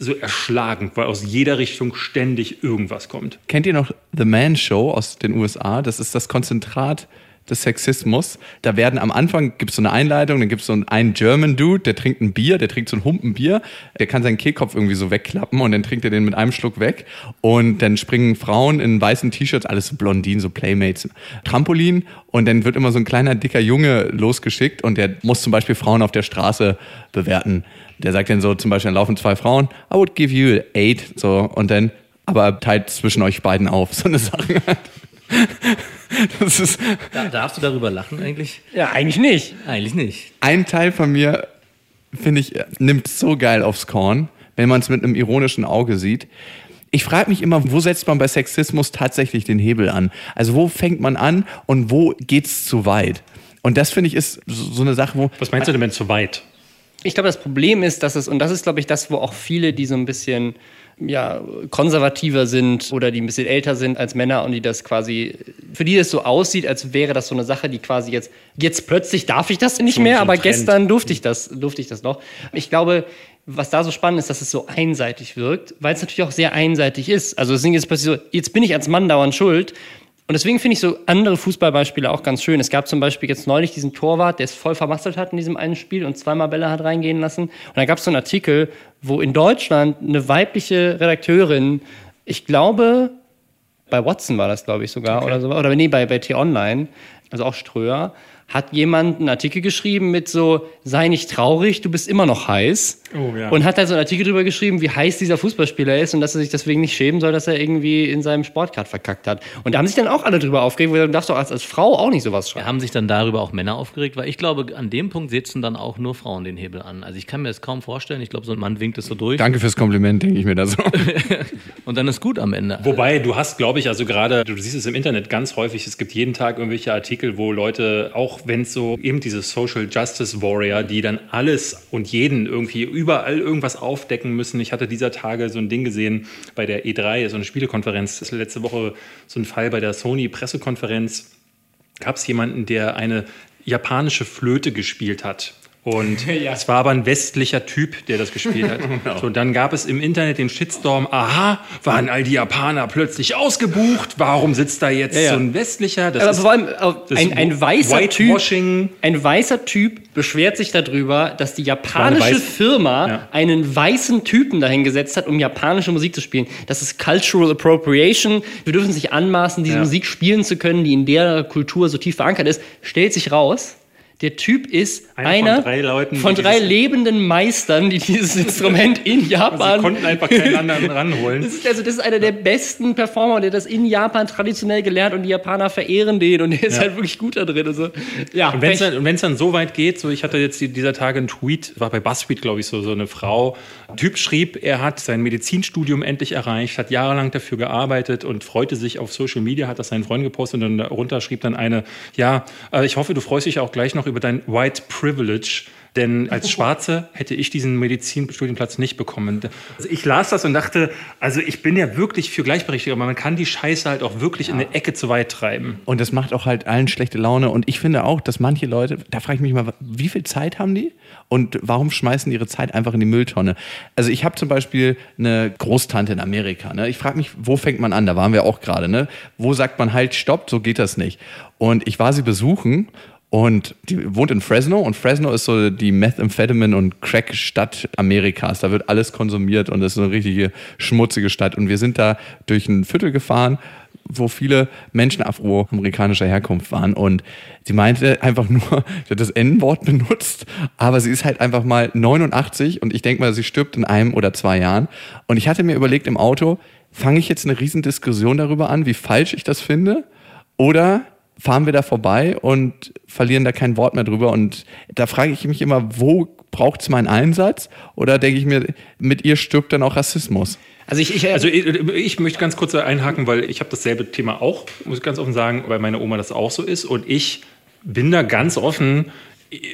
so erschlagend, weil aus jeder Richtung ständig irgendwas kommt. Kennt ihr noch The Man Show aus den USA? Das ist das Konzentrat des Sexismus. Da werden am Anfang gibt es so eine Einleitung, dann gibt es so einen German Dude, der trinkt ein Bier, der trinkt so ein Humpenbier, der kann seinen Kehlkopf irgendwie so wegklappen und dann trinkt er den mit einem Schluck weg und dann springen Frauen in weißen T-Shirts, alles so Blondinen, so Playmates, Trampolin und dann wird immer so ein kleiner dicker Junge losgeschickt und der muss zum Beispiel Frauen auf der Straße bewerten. Der sagt dann so zum Beispiel, dann laufen zwei Frauen, I would give you eight, so und dann aber teilt zwischen euch beiden auf, so eine Sache. [LAUGHS] Das ist Darfst du darüber lachen eigentlich? Ja, eigentlich nicht. Eigentlich nicht. Ein Teil von mir, finde ich, nimmt so geil aufs Korn, wenn man es mit einem ironischen Auge sieht. Ich frage mich immer, wo setzt man bei Sexismus tatsächlich den Hebel an? Also wo fängt man an und wo geht's zu weit? Und das finde ich ist so eine Sache, wo. Was meinst du denn mit zu weit? Ich glaube, das Problem ist, dass es, und das ist, glaube ich, das, wo auch viele, die so ein bisschen ja, konservativer sind oder die ein bisschen älter sind als Männer und die das quasi, für die das so aussieht, als wäre das so eine Sache, die quasi jetzt, jetzt plötzlich darf ich das nicht so, mehr, so aber Trend. gestern durfte ich das, durfte ich das noch. Ich glaube, was da so spannend ist, dass es so einseitig wirkt, weil es natürlich auch sehr einseitig ist. Also es sind jetzt plötzlich so, jetzt bin ich als Mann dauernd schuld und deswegen finde ich so andere Fußballbeispiele auch ganz schön. Es gab zum Beispiel jetzt neulich diesen Torwart, der es voll vermasselt hat in diesem einen Spiel und zweimal Bälle hat reingehen lassen. Und da gab es so einen Artikel, wo in Deutschland eine weibliche Redakteurin, ich glaube, bei Watson war das, glaube ich, sogar, okay. oder so, oder nee, bei, bei T-Online, also auch Ströer, hat jemand einen Artikel geschrieben mit so, sei nicht traurig, du bist immer noch heiß. Oh, ja. Und hat dann so einen Artikel drüber geschrieben, wie heiß dieser Fußballspieler ist und dass er sich deswegen nicht schämen soll, dass er irgendwie in seinem Sportcard verkackt hat. Und da haben sich dann auch alle drüber aufgeregt, wo du darfst doch als, als Frau auch nicht sowas schreiben. Ja, haben sich dann darüber auch Männer aufgeregt, weil ich glaube, an dem Punkt setzen dann auch nur Frauen den Hebel an. Also ich kann mir das kaum vorstellen. Ich glaube, so ein Mann winkt es so durch. Danke fürs Kompliment, denke ich mir da so. [LAUGHS] und dann ist gut am Ende. Wobei, du hast, glaube ich, also gerade, du siehst es im Internet ganz häufig, es gibt jeden Tag irgendwelche Artikel, wo Leute, auch wenn es so eben diese Social Justice Warrior, die dann alles und jeden irgendwie überall irgendwas aufdecken müssen. Ich hatte dieser Tage so ein Ding gesehen bei der E3, so eine Spielekonferenz. Das ist letzte Woche so ein Fall bei der Sony-Pressekonferenz. Gab es jemanden, der eine japanische Flöte gespielt hat. Und [LAUGHS] ja. es war aber ein westlicher Typ, der das gespielt hat. [LAUGHS] genau. So, dann gab es im Internet den Shitstorm, aha, waren all die Japaner plötzlich ausgebucht, warum sitzt da jetzt ja, ja. so ein westlicher? Das aber ist, vor allem ein, ein weißer Typ, ein weißer Typ beschwert sich darüber, dass die japanische weiß Firma einen weißen Typen dahingesetzt hat, um japanische Musik zu spielen. Das ist Cultural Appropriation. Wir dürfen sich anmaßen, diese Musik spielen zu können, die in der Kultur so tief verankert ist. Stellt sich raus, der Typ ist einer, einer von drei, Leuten, von drei lebenden Meistern, die dieses Instrument in [LAUGHS] Japan. Sie konnten einfach keinen anderen ranholen. Das ist, also, das ist einer der besten Performer, der das in Japan traditionell gelernt und die Japaner verehren den und der ist ja. halt wirklich gut da drin. Also, ja, und wenn es dann, dann, so weit geht, so ich hatte jetzt dieser Tage einen Tweet, war bei BuzzFeed, glaube ich, so, so eine Frau. Ein Typ schrieb, er hat sein Medizinstudium endlich erreicht, hat jahrelang dafür gearbeitet und freute sich auf Social Media, hat das seinen Freunden gepostet und darunter schrieb dann eine, ja, äh, ich hoffe, du freust dich auch gleich noch über dein White Privilege. Denn als [LAUGHS] Schwarze hätte ich diesen Medizinstudienplatz nicht bekommen. Also ich las das und dachte, also ich bin ja wirklich für Gleichberechtigung, aber man kann die Scheiße halt auch wirklich in eine Ecke zu weit treiben. Und das macht auch halt allen schlechte Laune. Und ich finde auch, dass manche Leute, da frage ich mich mal, wie viel Zeit haben die? Und warum schmeißen die ihre Zeit einfach in die Mülltonne? Also ich habe zum Beispiel eine Großtante in Amerika. Ne? Ich frage mich, wo fängt man an? Da waren wir auch gerade. Ne? Wo sagt man halt, stopp, so geht das nicht. Und ich war sie besuchen und die wohnt in Fresno und Fresno ist so die Methamphetamine- und Crack-Stadt Amerikas. Da wird alles konsumiert und das ist eine richtige schmutzige Stadt. Und wir sind da durch ein Viertel gefahren, wo viele Menschen afroamerikanischer Herkunft waren. Und sie meinte einfach nur, [LAUGHS] sie hat das N-Wort benutzt, aber sie ist halt einfach mal 89 und ich denke mal, sie stirbt in einem oder zwei Jahren. Und ich hatte mir überlegt im Auto, fange ich jetzt eine Riesendiskussion darüber an, wie falsch ich das finde? Oder fahren wir da vorbei und verlieren da kein Wort mehr drüber. Und da frage ich mich immer, wo braucht es meinen Einsatz? Oder denke ich mir, mit ihr stirbt dann auch Rassismus? Also ich, ich, also ich, ich möchte ganz kurz einhaken, weil ich habe dasselbe Thema auch, muss ich ganz offen sagen, weil meine Oma das auch so ist. Und ich bin da ganz offen,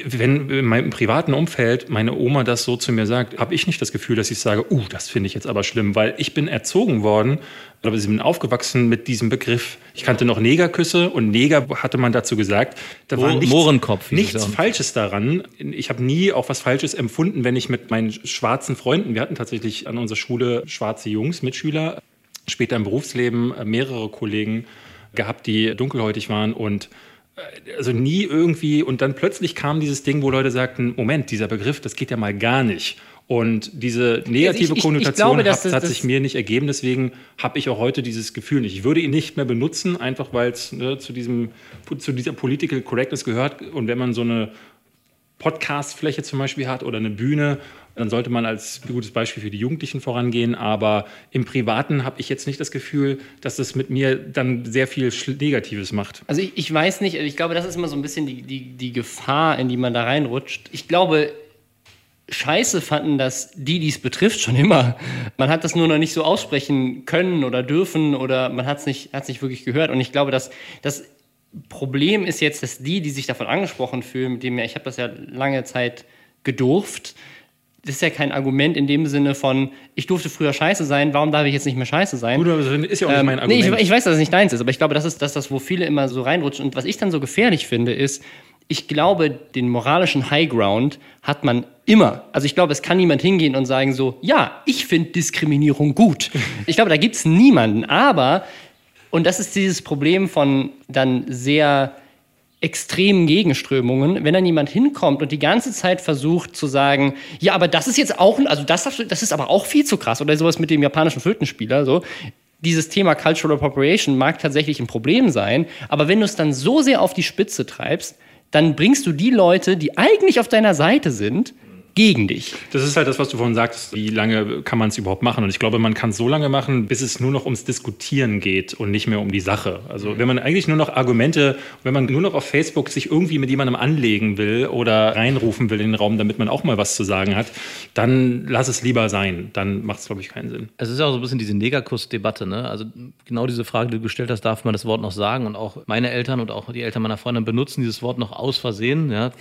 wenn in meinem privaten Umfeld meine Oma das so zu mir sagt, habe ich nicht das Gefühl, dass ich sage, uh, das finde ich jetzt aber schlimm, weil ich bin erzogen worden, aber ich bin aufgewachsen mit diesem Begriff. Ich kannte noch Negerküsse und Neger hatte man dazu gesagt. Da war nichts, Mohrenkopf, nichts Falsches daran. Ich habe nie auch was Falsches empfunden, wenn ich mit meinen schwarzen Freunden, wir hatten tatsächlich an unserer Schule schwarze Jungs, Mitschüler, später im Berufsleben mehrere Kollegen gehabt, die dunkelhäutig waren und also nie irgendwie und dann plötzlich kam dieses Ding, wo Leute sagten, Moment, dieser Begriff, das geht ja mal gar nicht. Und diese negative also ich, ich, Konnotation ich glaube, hat, das, hat sich mir nicht ergeben, deswegen habe ich auch heute dieses Gefühl nicht. Ich würde ihn nicht mehr benutzen, einfach weil es ne, zu, diesem, zu dieser Political Correctness gehört. Und wenn man so eine Podcast-Fläche zum Beispiel hat oder eine Bühne dann sollte man als gutes Beispiel für die Jugendlichen vorangehen. Aber im Privaten habe ich jetzt nicht das Gefühl, dass das mit mir dann sehr viel Negatives macht. Also ich, ich weiß nicht, ich glaube, das ist immer so ein bisschen die, die, die Gefahr, in die man da reinrutscht. Ich glaube, Scheiße fanden das die, die es betrifft, schon immer. Man hat das nur noch nicht so aussprechen können oder dürfen oder man hat es nicht, nicht wirklich gehört. Und ich glaube, dass das Problem ist jetzt, dass die, die sich davon angesprochen fühlen, mit dem ja, ich habe das ja lange Zeit gedurft, das ist ja kein Argument in dem Sinne von, ich durfte früher scheiße sein, warum darf ich jetzt nicht mehr scheiße sein? Gut, aber das ist ja auch nicht mein Argument. Ähm, nee, ich, ich, weiß, dass es nicht deins ist, aber ich glaube, das ist das, das, wo viele immer so reinrutschen. Und was ich dann so gefährlich finde, ist, ich glaube, den moralischen Highground hat man immer. Also ich glaube, es kann niemand hingehen und sagen so, ja, ich finde Diskriminierung gut. Ich glaube, da gibt es niemanden. Aber, und das ist dieses Problem von dann sehr extremen Gegenströmungen, wenn dann jemand hinkommt und die ganze Zeit versucht zu sagen, ja, aber das ist jetzt auch, also das, das ist aber auch viel zu krass oder sowas mit dem japanischen Flötenspieler, so. Dieses Thema Cultural Appropriation mag tatsächlich ein Problem sein, aber wenn du es dann so sehr auf die Spitze treibst, dann bringst du die Leute, die eigentlich auf deiner Seite sind, gegen dich. Das ist halt das, was du vorhin sagst, wie lange kann man es überhaupt machen? Und ich glaube, man kann es so lange machen, bis es nur noch ums Diskutieren geht und nicht mehr um die Sache. Also wenn man eigentlich nur noch Argumente, wenn man nur noch auf Facebook sich irgendwie mit jemandem anlegen will oder reinrufen will in den Raum, damit man auch mal was zu sagen hat, dann lass es lieber sein. Dann macht es, glaube ich, keinen Sinn. Es ist ja auch so ein bisschen diese Negakuss-Debatte. Ne? Also genau diese Frage, die du gestellt hast, darf man das Wort noch sagen? Und auch meine Eltern und auch die Eltern meiner Freundin benutzen dieses Wort noch aus Versehen. Ja?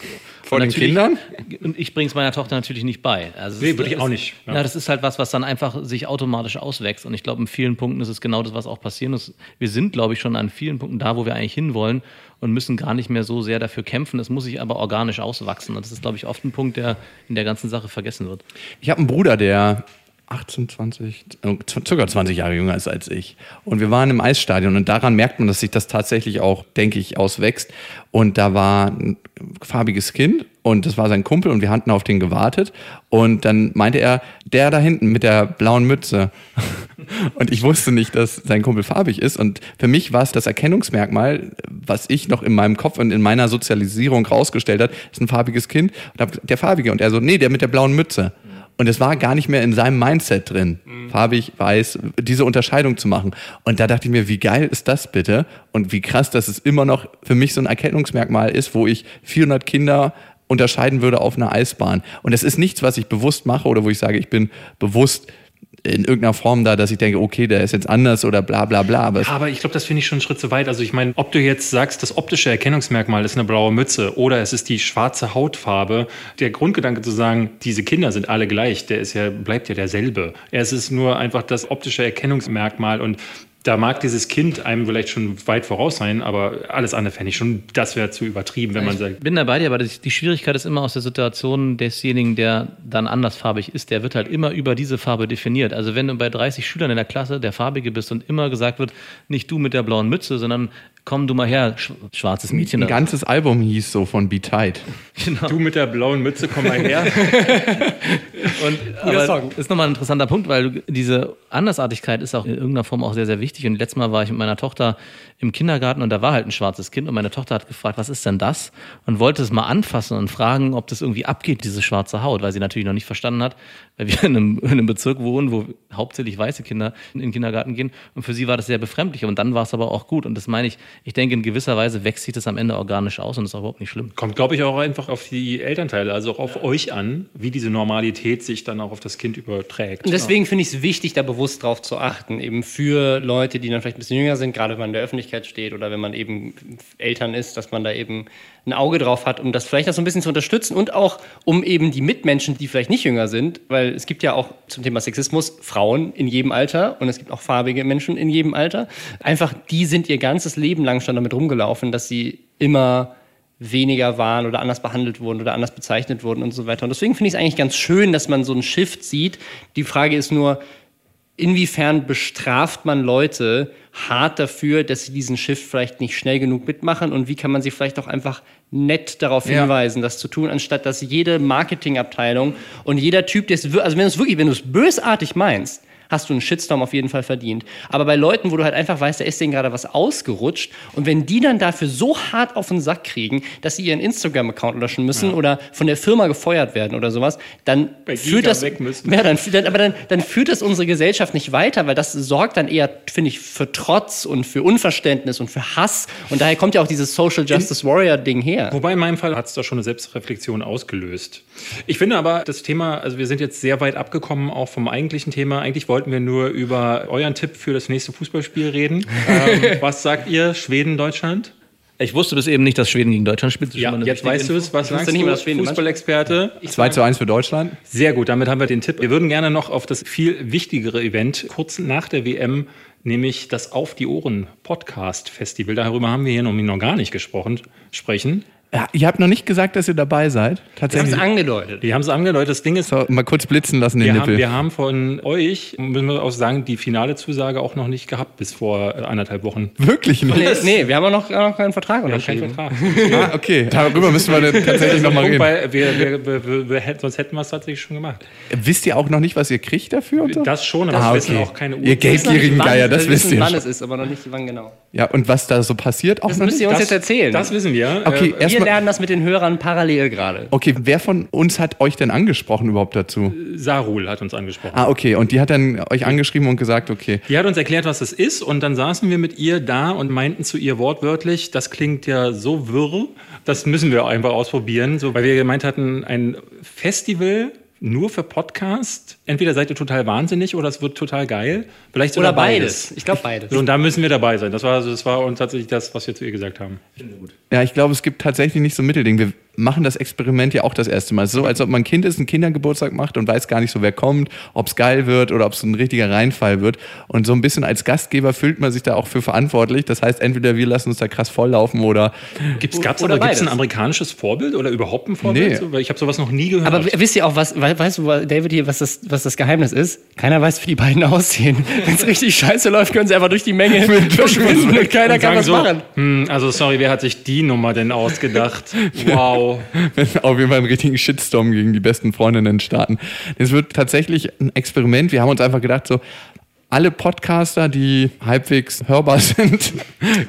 Vor den Kindern? Und ich bringe es meiner Tochter Tochter natürlich nicht bei. Also nee, würde ich auch nicht. Ja. ja. das ist halt was, was dann einfach sich automatisch auswächst. Und ich glaube, in vielen Punkten ist es genau das, was auch passieren muss. Wir sind, glaube ich, schon an vielen Punkten da, wo wir eigentlich hinwollen und müssen gar nicht mehr so sehr dafür kämpfen. Es muss sich aber organisch auswachsen. Und das ist, glaube ich, oft ein Punkt, der in der ganzen Sache vergessen wird. Ich habe einen Bruder, der 18, 20, äh, circa 20 Jahre jünger ist als ich. Und wir waren im Eisstadion und daran merkt man, dass sich das tatsächlich auch, denke ich, auswächst. Und da war ein farbiges Kind und das war sein Kumpel und wir hatten auf den gewartet. Und dann meinte er, der da hinten mit der blauen Mütze. [LAUGHS] und ich wusste nicht, dass sein Kumpel farbig ist. Und für mich war es das Erkennungsmerkmal, was ich noch in meinem Kopf und in meiner Sozialisierung rausgestellt hat, ist ein farbiges Kind. Und der farbige. Und er so, nee, der mit der blauen Mütze. Und es war gar nicht mehr in seinem Mindset drin, mhm. farbig, weiß, diese Unterscheidung zu machen. Und da dachte ich mir, wie geil ist das bitte? Und wie krass, dass es immer noch für mich so ein Erkennungsmerkmal ist, wo ich 400 Kinder unterscheiden würde auf einer Eisbahn. Und es ist nichts, was ich bewusst mache oder wo ich sage, ich bin bewusst in irgendeiner Form da, dass ich denke, okay, der ist jetzt anders oder bla bla bla. Aber, aber ich glaube, das finde ich schon einen Schritt zu weit. Also ich meine, ob du jetzt sagst, das optische Erkennungsmerkmal ist eine blaue Mütze oder es ist die schwarze Hautfarbe, der Grundgedanke zu sagen, diese Kinder sind alle gleich, der ist ja, bleibt ja derselbe. Es ist nur einfach das optische Erkennungsmerkmal und da mag dieses Kind einem vielleicht schon weit voraus sein, aber alles andere fände ich schon, das wäre zu übertrieben, wenn man sagt. Ich bin dabei dir, aber die Schwierigkeit ist immer aus der Situation desjenigen, der dann andersfarbig ist, der wird halt immer über diese Farbe definiert. Also wenn du bei 30 Schülern in der Klasse der Farbige bist und immer gesagt wird, nicht du mit der blauen Mütze, sondern komm du mal her, schwarzes Mädchen. Ein ganzes Album hieß so von Be Tight. Genau. Du mit der blauen Mütze, komm mal her. [LAUGHS] und, aber Song. ist nochmal ein interessanter Punkt, weil diese Andersartigkeit ist auch in irgendeiner Form auch sehr, sehr wichtig. Und letztes Mal war ich mit meiner Tochter im Kindergarten und da war halt ein schwarzes Kind und meine Tochter hat gefragt, was ist denn das? Und wollte es mal anfassen und fragen, ob das irgendwie abgeht, diese schwarze Haut, weil sie natürlich noch nicht verstanden hat, weil wir [LAUGHS] in einem, in einem Bezirk wohnen, wo hauptsächlich weiße Kinder in den Kindergarten gehen. Und für sie war das sehr befremdlich. Und dann war es aber auch gut. Und das meine ich, ich denke, in gewisser Weise wächst sich das am Ende organisch aus und ist auch überhaupt nicht schlimm. Kommt, glaube ich, auch einfach auf die Elternteile, also auch auf euch an, wie diese Normalität sich dann auch auf das Kind überträgt. Und deswegen finde ich es wichtig, da bewusst drauf zu achten, eben für Leute, die dann vielleicht ein bisschen jünger sind, gerade wenn man in der Öffentlichkeit steht oder wenn man eben Eltern ist, dass man da eben ein Auge drauf hat, um das vielleicht auch so ein bisschen zu unterstützen und auch um eben die Mitmenschen, die vielleicht nicht jünger sind, weil es gibt ja auch zum Thema Sexismus Frauen in jedem Alter und es gibt auch farbige Menschen in jedem Alter. Einfach, die sind ihr ganzes Leben lang schon damit rumgelaufen, dass sie immer weniger waren oder anders behandelt wurden oder anders bezeichnet wurden und so weiter. Und deswegen finde ich es eigentlich ganz schön, dass man so einen Shift sieht. Die Frage ist nur, inwiefern bestraft man Leute hart dafür, dass sie diesen Shift vielleicht nicht schnell genug mitmachen und wie kann man sie vielleicht auch einfach nett darauf hinweisen, ja. das zu tun, anstatt dass jede Marketingabteilung und jeder Typ, der es, also wenn du es wirklich, wenn du es bösartig meinst, hast du einen Shitstorm auf jeden Fall verdient. Aber bei Leuten, wo du halt einfach weißt, da ist denen gerade was ausgerutscht und wenn die dann dafür so hart auf den Sack kriegen, dass sie ihren Instagram-Account löschen müssen ja. oder von der Firma gefeuert werden oder sowas, dann bei führt das, weg müssen. Ja, dann, dann, aber dann, dann führt das unsere Gesellschaft nicht weiter, weil das sorgt dann eher, finde ich, für Trotz und für Unverständnis und für Hass und daher kommt ja auch dieses Social Justice Warrior Ding her. Wobei in meinem Fall hat es da schon eine Selbstreflexion ausgelöst. Ich finde aber das Thema, also wir sind jetzt sehr weit abgekommen auch vom eigentlichen Thema. Eigentlich wollten wir nur über euren Tipp für das nächste Fußballspiel reden. ähm, [LAUGHS] was sagt ihr? Schweden, Deutschland? Ich wusste das eben nicht, dass Schweden gegen Deutschland spielt. Ja, jetzt weißt du es. Was sagst du, Fußballexperte? 2 zu 1 für Deutschland. Sehr gut, damit haben wir den Tipp. Wir würden gerne noch auf das viel wichtigere Event kurz nach der WM, nämlich das Auf die Ohren Podcast Festival. Darüber haben wir hier noch gar nicht gesprochen, sprechen. Ja, ihr habt noch nicht gesagt, dass ihr dabei seid. Tatsächlich. Die haben es angedeutet. Die haben es angedeutet. Das Ding ist. So, mal kurz blitzen lassen, den wir Nippel. Haben, wir haben von euch, müssen wir auch sagen, die finale Zusage auch noch nicht gehabt bis vor anderthalb Wochen. Wirklich nicht? Nee, nee wir haben auch noch, noch keinen Vertrag unterschrieben. Keinen Vertrag. ah, okay. Darüber müssen wir tatsächlich nochmal reden. Weil wir, wir, wir, wir, sonst hätten wir es tatsächlich schon gemacht. Wisst ihr auch noch nicht, was ihr kriegt dafür? So? Das schon, aber ah, wir wissen auch keine Uhr. Ihr geldgierigen Geier, das wisst ihr. wann es ist, aber noch nicht wann genau. Ja, und was da so passiert, auch Das müsst ihr uns jetzt erzählen. Das wissen wir. Okay, äh, wir lernen das mit den Hörern Hörern parallel gerade. Okay, wer von uns hat euch denn angesprochen überhaupt dazu? Sarul hat uns angesprochen. Ah, okay. Und die hat dann euch angeschrieben und gesagt, okay. Die hat uns erklärt, was das ist. Und dann saßen wir mit ihr da und meinten zu ihr wortwörtlich, das klingt ja so wirr, das müssen wir einfach ausprobieren. So, weil wir gemeint hatten, ein Festival nur für Podcast. Entweder seid ihr total wahnsinnig oder es wird total geil. Vielleicht sogar oder beides. beides. Ich glaube beides. Und da müssen wir dabei sein. Das war, das war uns tatsächlich das, was wir zu ihr gesagt haben. Finde gut. Ja, ich glaube, es gibt tatsächlich nicht so ein Mittelding. Wir machen das Experiment ja auch das erste Mal. So, als ob man ein Kind ist, einen Kindergeburtstag macht und weiß gar nicht so, wer kommt, ob es geil wird oder ob es ein richtiger Reinfall wird. Und so ein bisschen als Gastgeber fühlt man sich da auch für verantwortlich. Das heißt, entweder wir lassen uns da krass volllaufen oder. Gibt's, gab's oder gibt's ein amerikanisches Vorbild oder überhaupt ein Vorbild? Nee. So, weil ich habe sowas noch nie gehört. Aber wisst ihr auch, was, weißt du, David hier, was das, was das Geheimnis ist? Keiner weiß, wie die beiden [LAUGHS] aussehen. Wenn es richtig scheiße läuft, können sie einfach durch die Menge [LAUGHS] verschwinden und keiner und kann was so, machen. Hm, also sorry, wer hat sich die Nummer denn ausgedacht? [LAUGHS] Wow [LAUGHS] auf jeden Fall einen richtigen Shitstorm gegen die besten Freundinnen starten. Es wird tatsächlich ein Experiment. Wir haben uns einfach gedacht, so, alle Podcaster, die halbwegs hörbar [LAUGHS] sind.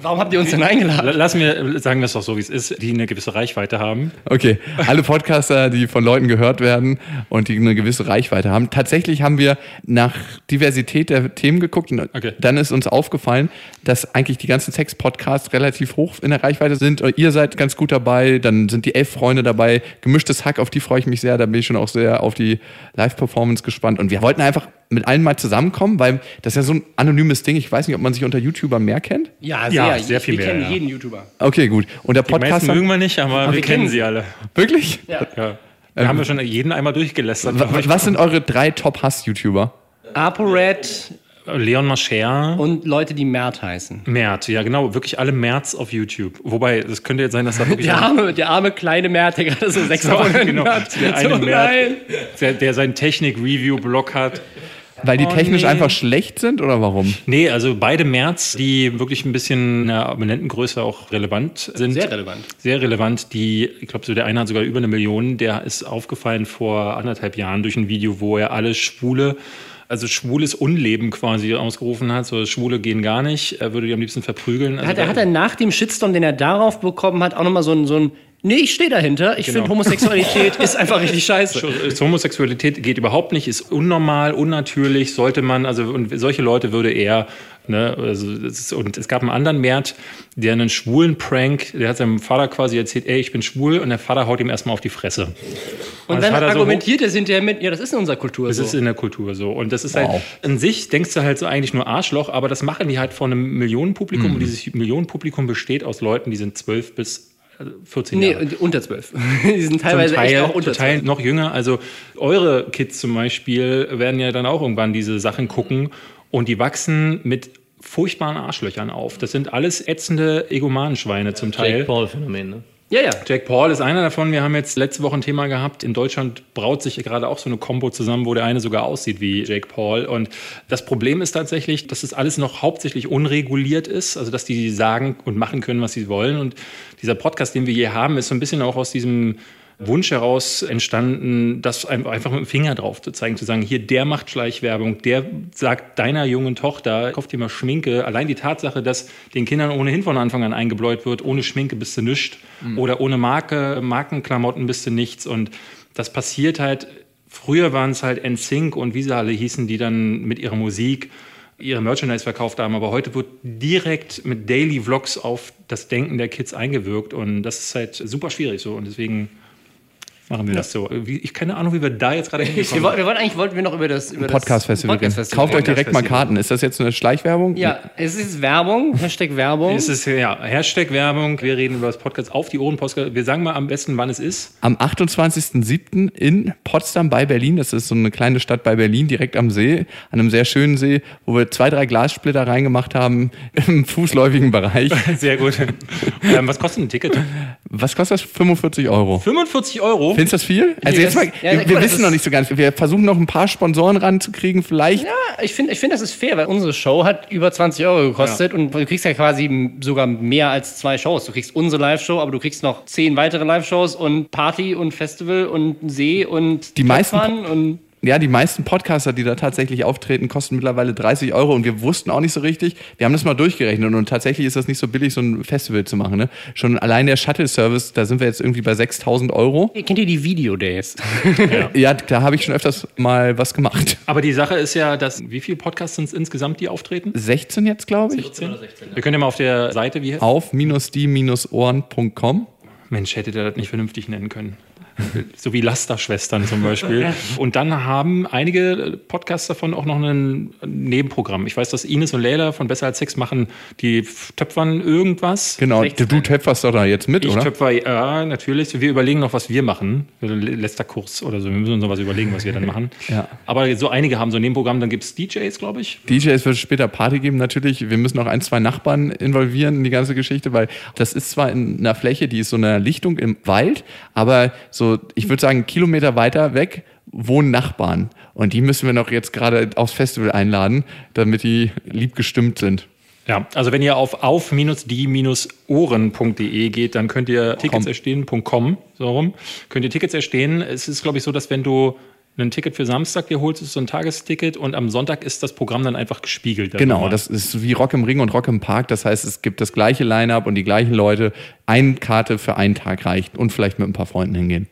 Warum habt ihr uns denn eingeladen? Lass mir sagen es doch so, wie es ist, die eine gewisse Reichweite haben. Okay, alle Podcaster, die von Leuten gehört werden und die eine gewisse Reichweite haben. Tatsächlich haben wir nach Diversität der Themen geguckt und okay. dann ist uns aufgefallen, dass eigentlich die ganzen Sex-Podcasts relativ hoch in der Reichweite sind. Ihr seid ganz gut dabei, dann sind die elf Freunde dabei. Gemischtes Hack, auf die freue ich mich sehr. Da bin ich schon auch sehr auf die Live-Performance gespannt. Und wir wollten einfach mit allen mal zusammenkommen? Weil das ist ja so ein anonymes Ding. Ich weiß nicht, ob man sich unter YouTubern mehr kennt. Ja, Ja, sehr viel wir mehr, kennen ja. jeden YouTuber. Okay, gut. Und der Podcast. mögen wir nicht, aber, wir wir kennen sie alle. Wirklich? Ja. Ja. Wir haben ja schon jeden einmal durchgelästert. Wa- Was sind eure drei Top-Hass-YouTuber? ApoRed Leon Mascher. und Leute, die Mert heißen. Mert, ja genau, wirklich alle Merts auf YouTube. Wobei, das könnte jetzt sein, dass da [LAUGHS] wirklich Der arme, der arme kleine Mert, der gerade so sechs [LAUGHS] Abonnenten genau, hat. der eine so, Mert, nein. der, der seinen Technik-Review-Blog hat. Weil die Oh, technisch nee. einfach schlecht sind oder warum? Nee, also beide Merz, die wirklich ein bisschen in der Abonnentengröße auch relevant sind. Sehr relevant. Sehr relevant. Die, ich glaube, so der eine hat sogar über eine Million. Der ist aufgefallen vor anderthalb Jahren durch ein Video, wo er alle Schwule, also schwules Unleben quasi ausgerufen hat. So Schwule gehen gar nicht. Er würde die am liebsten verprügeln. Also Hat er, hat er nach dem Shitstorm, den er darauf bekommen hat, auch nochmal so ein, so ein Nee, ich stehe dahinter. Ich Genau. finde, Homosexualität [LAUGHS] ist einfach richtig scheiße. Ist Homosexualität geht überhaupt nicht, ist unnormal, unnatürlich, sollte man, also und solche Leute würde er, ne, also das ist, und es gab einen anderen Mert, der einen schwulen Prank, der hat seinem Vater quasi erzählt, ey, ich bin schwul und der Vater haut ihm erstmal auf die Fresse. Und das dann hat er so argumentiert er hinterher mit, ja, das ist in unserer Kultur Das so. ist in der Kultur so. Und das ist Wow. halt, an sich denkst du halt so eigentlich nur Arschloch, aber das machen die halt vor einem Millionenpublikum Mhm. und dieses Millionenpublikum besteht aus Leuten, die sind 12 bis äh, 14 nee, Jahre. unter zwölf. [LAUGHS] die sind teilweise zum Teil, echt auch unter zum Teil zwölf. noch jünger. Also eure Kids zum Beispiel werden ja dann auch irgendwann diese Sachen gucken und die wachsen mit furchtbaren Arschlöchern auf. Das sind alles ätzende Egomanenschweine zum Teil. Jake Paul-Phänomen, ne? Ja, ja. Jack Paul ist einer davon. Wir haben jetzt letzte Woche ein Thema gehabt. In Deutschland braut sich gerade auch so eine Combo zusammen, wo der eine sogar aussieht wie Jake Paul. Und das Problem ist tatsächlich, dass das alles noch hauptsächlich unreguliert ist. Also, dass die sagen und machen können, was sie wollen. Und dieser Podcast, den wir hier haben, ist so ein bisschen auch aus diesem Wunsch heraus entstanden, das ein- einfach mit dem Finger drauf zu zeigen, zu sagen, hier, der macht Schleichwerbung, der sagt deiner jungen Tochter, kauft dir mal Schminke. Allein die Tatsache, dass den Kindern ohnehin von Anfang an eingebläut wird, ohne Schminke bist du nichts oder ohne Marke, Markenklamotten bist du nichts. Und das passiert halt, früher waren es halt NSYNC und wie sie alle hießen, die dann mit ihrer Musik ihre Merchandise verkauft haben, aber heute wird direkt mit Daily Vlogs auf das Denken der Kids eingewirkt und das ist halt super schwierig so und deswegen machen wir das so. Wie, ich keine Ahnung, wie wir da jetzt gerade Wir, hingekommen wollten, wir wollten eigentlich wollten wir noch über das über Podcast-Festival reden. Podcast-Festival Kauft euch reden. direkt mal Karten. Ist das jetzt eine Schleichwerbung? Ja, es ist Werbung, Hashtag Werbung. Es ist ja Hashtag Werbung. Wir reden über das Podcast auf die Ohren Podcast. Wir sagen mal am besten, wann es ist. Am 28.07. in Potsdam bei Berlin. Das ist so eine kleine Stadt bei Berlin, direkt am See, an einem sehr schönen See, wo wir zwei, drei Glassplitter reingemacht haben [LAUGHS] im fußläufigen Bereich. Sehr gut. [LAUGHS] ähm, was kostet ein Ticket? Was kostet das? 45 Euro. 45 Euro. Findest du das viel? Also Nee, jetzt mal, das- ja, wir, wir mal, wissen noch nicht so ganz. Wir versuchen noch ein paar Sponsoren ranzukriegen, vielleicht. Ja, ich finde, ich find, das ist fair, weil unsere Show hat über 20 Euro gekostet und du kriegst ja quasi sogar mehr als zwei Shows. Du kriegst unsere Live-Show, aber du kriegst noch zehn weitere Live-Shows und Party und Festival und See und Die meisten und Ja, die meisten Podcaster, die da tatsächlich auftreten, kosten mittlerweile 30 Euro und wir wussten auch nicht so richtig. Wir haben das mal durchgerechnet und tatsächlich ist das nicht so billig, so ein Festival zu machen. Ne? Schon allein der Shuttle-Service, da sind wir jetzt irgendwie bei 6000 Euro. kennt ihr die Video-Days? [LAUGHS] Ja, da habe ich schon öfters mal was gemacht. Aber die Sache ist ja, dass wie viele Podcasts sind es insgesamt, die auftreten? 16 jetzt, glaube ich. 16? Wir können ja mal auf der Seite, wie Auf die-ohren.com. Mensch, hätte der das nicht vernünftig nennen können. [LAUGHS] so wie Lasterschwestern zum Beispiel. [LAUGHS] Und dann haben einige Podcasts davon auch noch ein Nebenprogramm. Ich weiß, dass Ines und Leila von Besser als Sex machen, die töpfern irgendwas. Genau, du, du töpferst doch da jetzt mit, Ich oder? töpfer, ja, natürlich. Wir überlegen noch, was wir machen. Letzter Kurs oder so. Wir müssen uns noch was überlegen, was wir dann machen. [LAUGHS] Ja. Aber so einige haben so ein Nebenprogramm. Dann gibt es DJs, glaube ich. DJs wird später Party geben, natürlich. Wir müssen auch ein, zwei Nachbarn involvieren in die ganze Geschichte, weil das ist zwar in einer Fläche, die ist so eine Lichtung im Wald, aber so, ich würde sagen, einen Kilometer weiter weg wohnen Nachbarn. Und die müssen wir noch jetzt gerade aufs Festival einladen, damit die lieb gestimmt sind. Ja, also wenn ihr auf auf-die-ohren.de geht, dann könnt ihr Tickets Com. erstehen.com, so rum, könnt ihr Tickets erstehen. Es ist, glaube ich, so, dass wenn du ein Ticket für Samstag dir holst, ist so ein Tagesticket und am Sonntag ist das Programm dann einfach gespiegelt. Genau, darüber. das ist wie Rock im Ring und Rock im Park. Das heißt, es gibt das gleiche Line-Up und die gleichen Leute. Eine Karte für einen Tag reicht und vielleicht mit ein paar Freunden hingehen.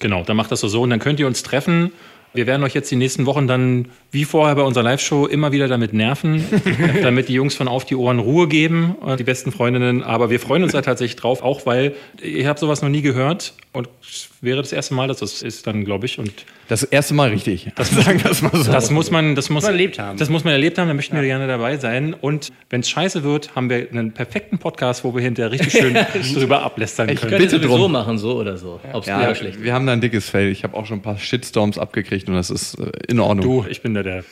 Genau, dann macht das so so und dann könnt ihr uns treffen. Wir werden euch jetzt die nächsten Wochen dann wie vorher bei unserer Live-Show immer wieder damit nerven, [LAUGHS] damit die Jungs von Auf die Ohren Ruhe geben, äh, die besten Freundinnen. Aber wir freuen uns da tatsächlich drauf, auch weil ich habe sowas noch nie gehört und es wäre das erste Mal, dass das ist dann, glaube ich. Und Das erste Mal richtig. Das [LAUGHS] sagen es mal so. das muss man, das muss man erlebt haben. Das muss man erlebt haben. Da möchten wir gerne dabei sein. Und wenn es scheiße wird, haben wir einen perfekten Podcast, wo wir hinterher richtig schön [LAUGHS] drüber ablästern Ich können. Könnte Bitte sowieso drum. machen, so oder so. Ob es gut ja, oder schlecht wir haben da ein dickes Fell. Ich habe auch schon ein paar Shitstorms abgekriegt und das ist äh, in Ordnung. Du, ich bin da der,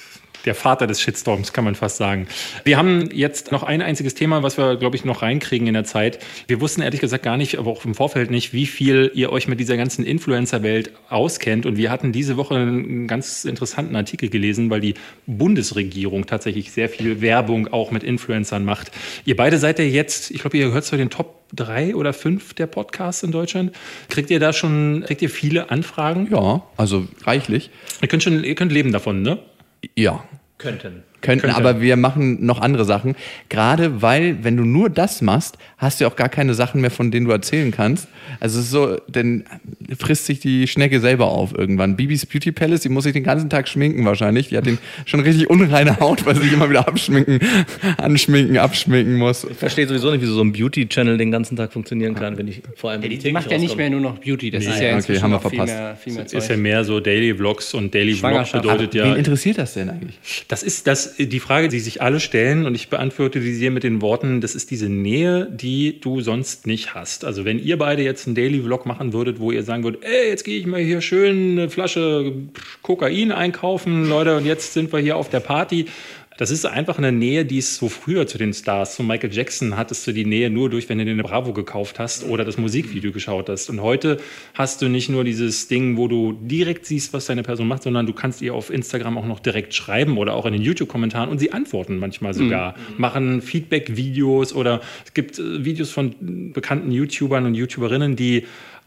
der Vater des Shitstorms, kann man fast sagen. Wir haben jetzt noch ein einziges Thema, was wir, glaube ich, noch reinkriegen in der Zeit. Wir wussten ehrlich gesagt gar nicht, aber auch im Vorfeld nicht, wie viel ihr euch mit dieser ganzen Influencer-Welt auskennt. Und wir hatten diese Woche einen ganz interessanten Artikel gelesen, weil die Bundesregierung tatsächlich sehr viel Werbung auch mit Influencern macht. Ihr beide seid ja jetzt, ich glaube, ihr gehört zu den Top drei oder fünf der Podcasts in Deutschland. Kriegt ihr da schon, kriegt ihr viele Anfragen? Ja, also reichlich. Ihr könnt schon, ihr könnt leben davon, ne? Ja. könnten. Könnten, Könnte. aber wir machen noch andere Sachen. Gerade weil, wenn du nur das machst, hast du ja auch gar keine Sachen mehr, von denen du erzählen kannst. Also es ist so, dann frisst sich die Schnecke selber auf irgendwann. Bibis Beauty Palace, die muss sich den ganzen Tag schminken wahrscheinlich. Die hat den schon richtig unreine Haut, weil sie sich immer wieder abschminken, [LAUGHS] anschminken, abschminken muss. Ich verstehe sowieso nicht, wie so ein Beauty-Channel den ganzen Tag funktionieren kann, wenn ich vor allem. Ja, die, macht ja nicht mehr nur noch Beauty. Das ist ja okay, haben wir viel mehr, viel mehr Ist ja mehr so Daily Vlogs und Daily Vlog Schwangerschaft. bedeutet Wen ja. interessiert das denn eigentlich? Das ist das, die Frage, die sich alle stellen und ich beantworte die hier mit den Worten, das ist diese Nähe, die du sonst nicht hast. Also wenn ihr beide jetzt einen Daily Vlog machen würdet, wo ihr sagen würdet, ey, jetzt gehe ich mal hier schön eine Flasche Kokain einkaufen, Leute, und jetzt sind wir hier auf der Party. Das ist einfach eine Nähe, die es so früher zu den Stars, zu Michael Jackson hattest du die Nähe nur durch, wenn du dir eine Bravo gekauft hast oder das Musikvideo geschaut hast. Und heute hast du nicht nur dieses Ding, wo du direkt siehst, was deine Person macht, sondern du kannst ihr auf Instagram auch noch direkt schreiben oder auch in den YouTube-Kommentaren und sie antworten manchmal sogar, machen Feedback-Videos oder es gibt äh, Videos von bekannten YouTubern und YouTuberinnen, die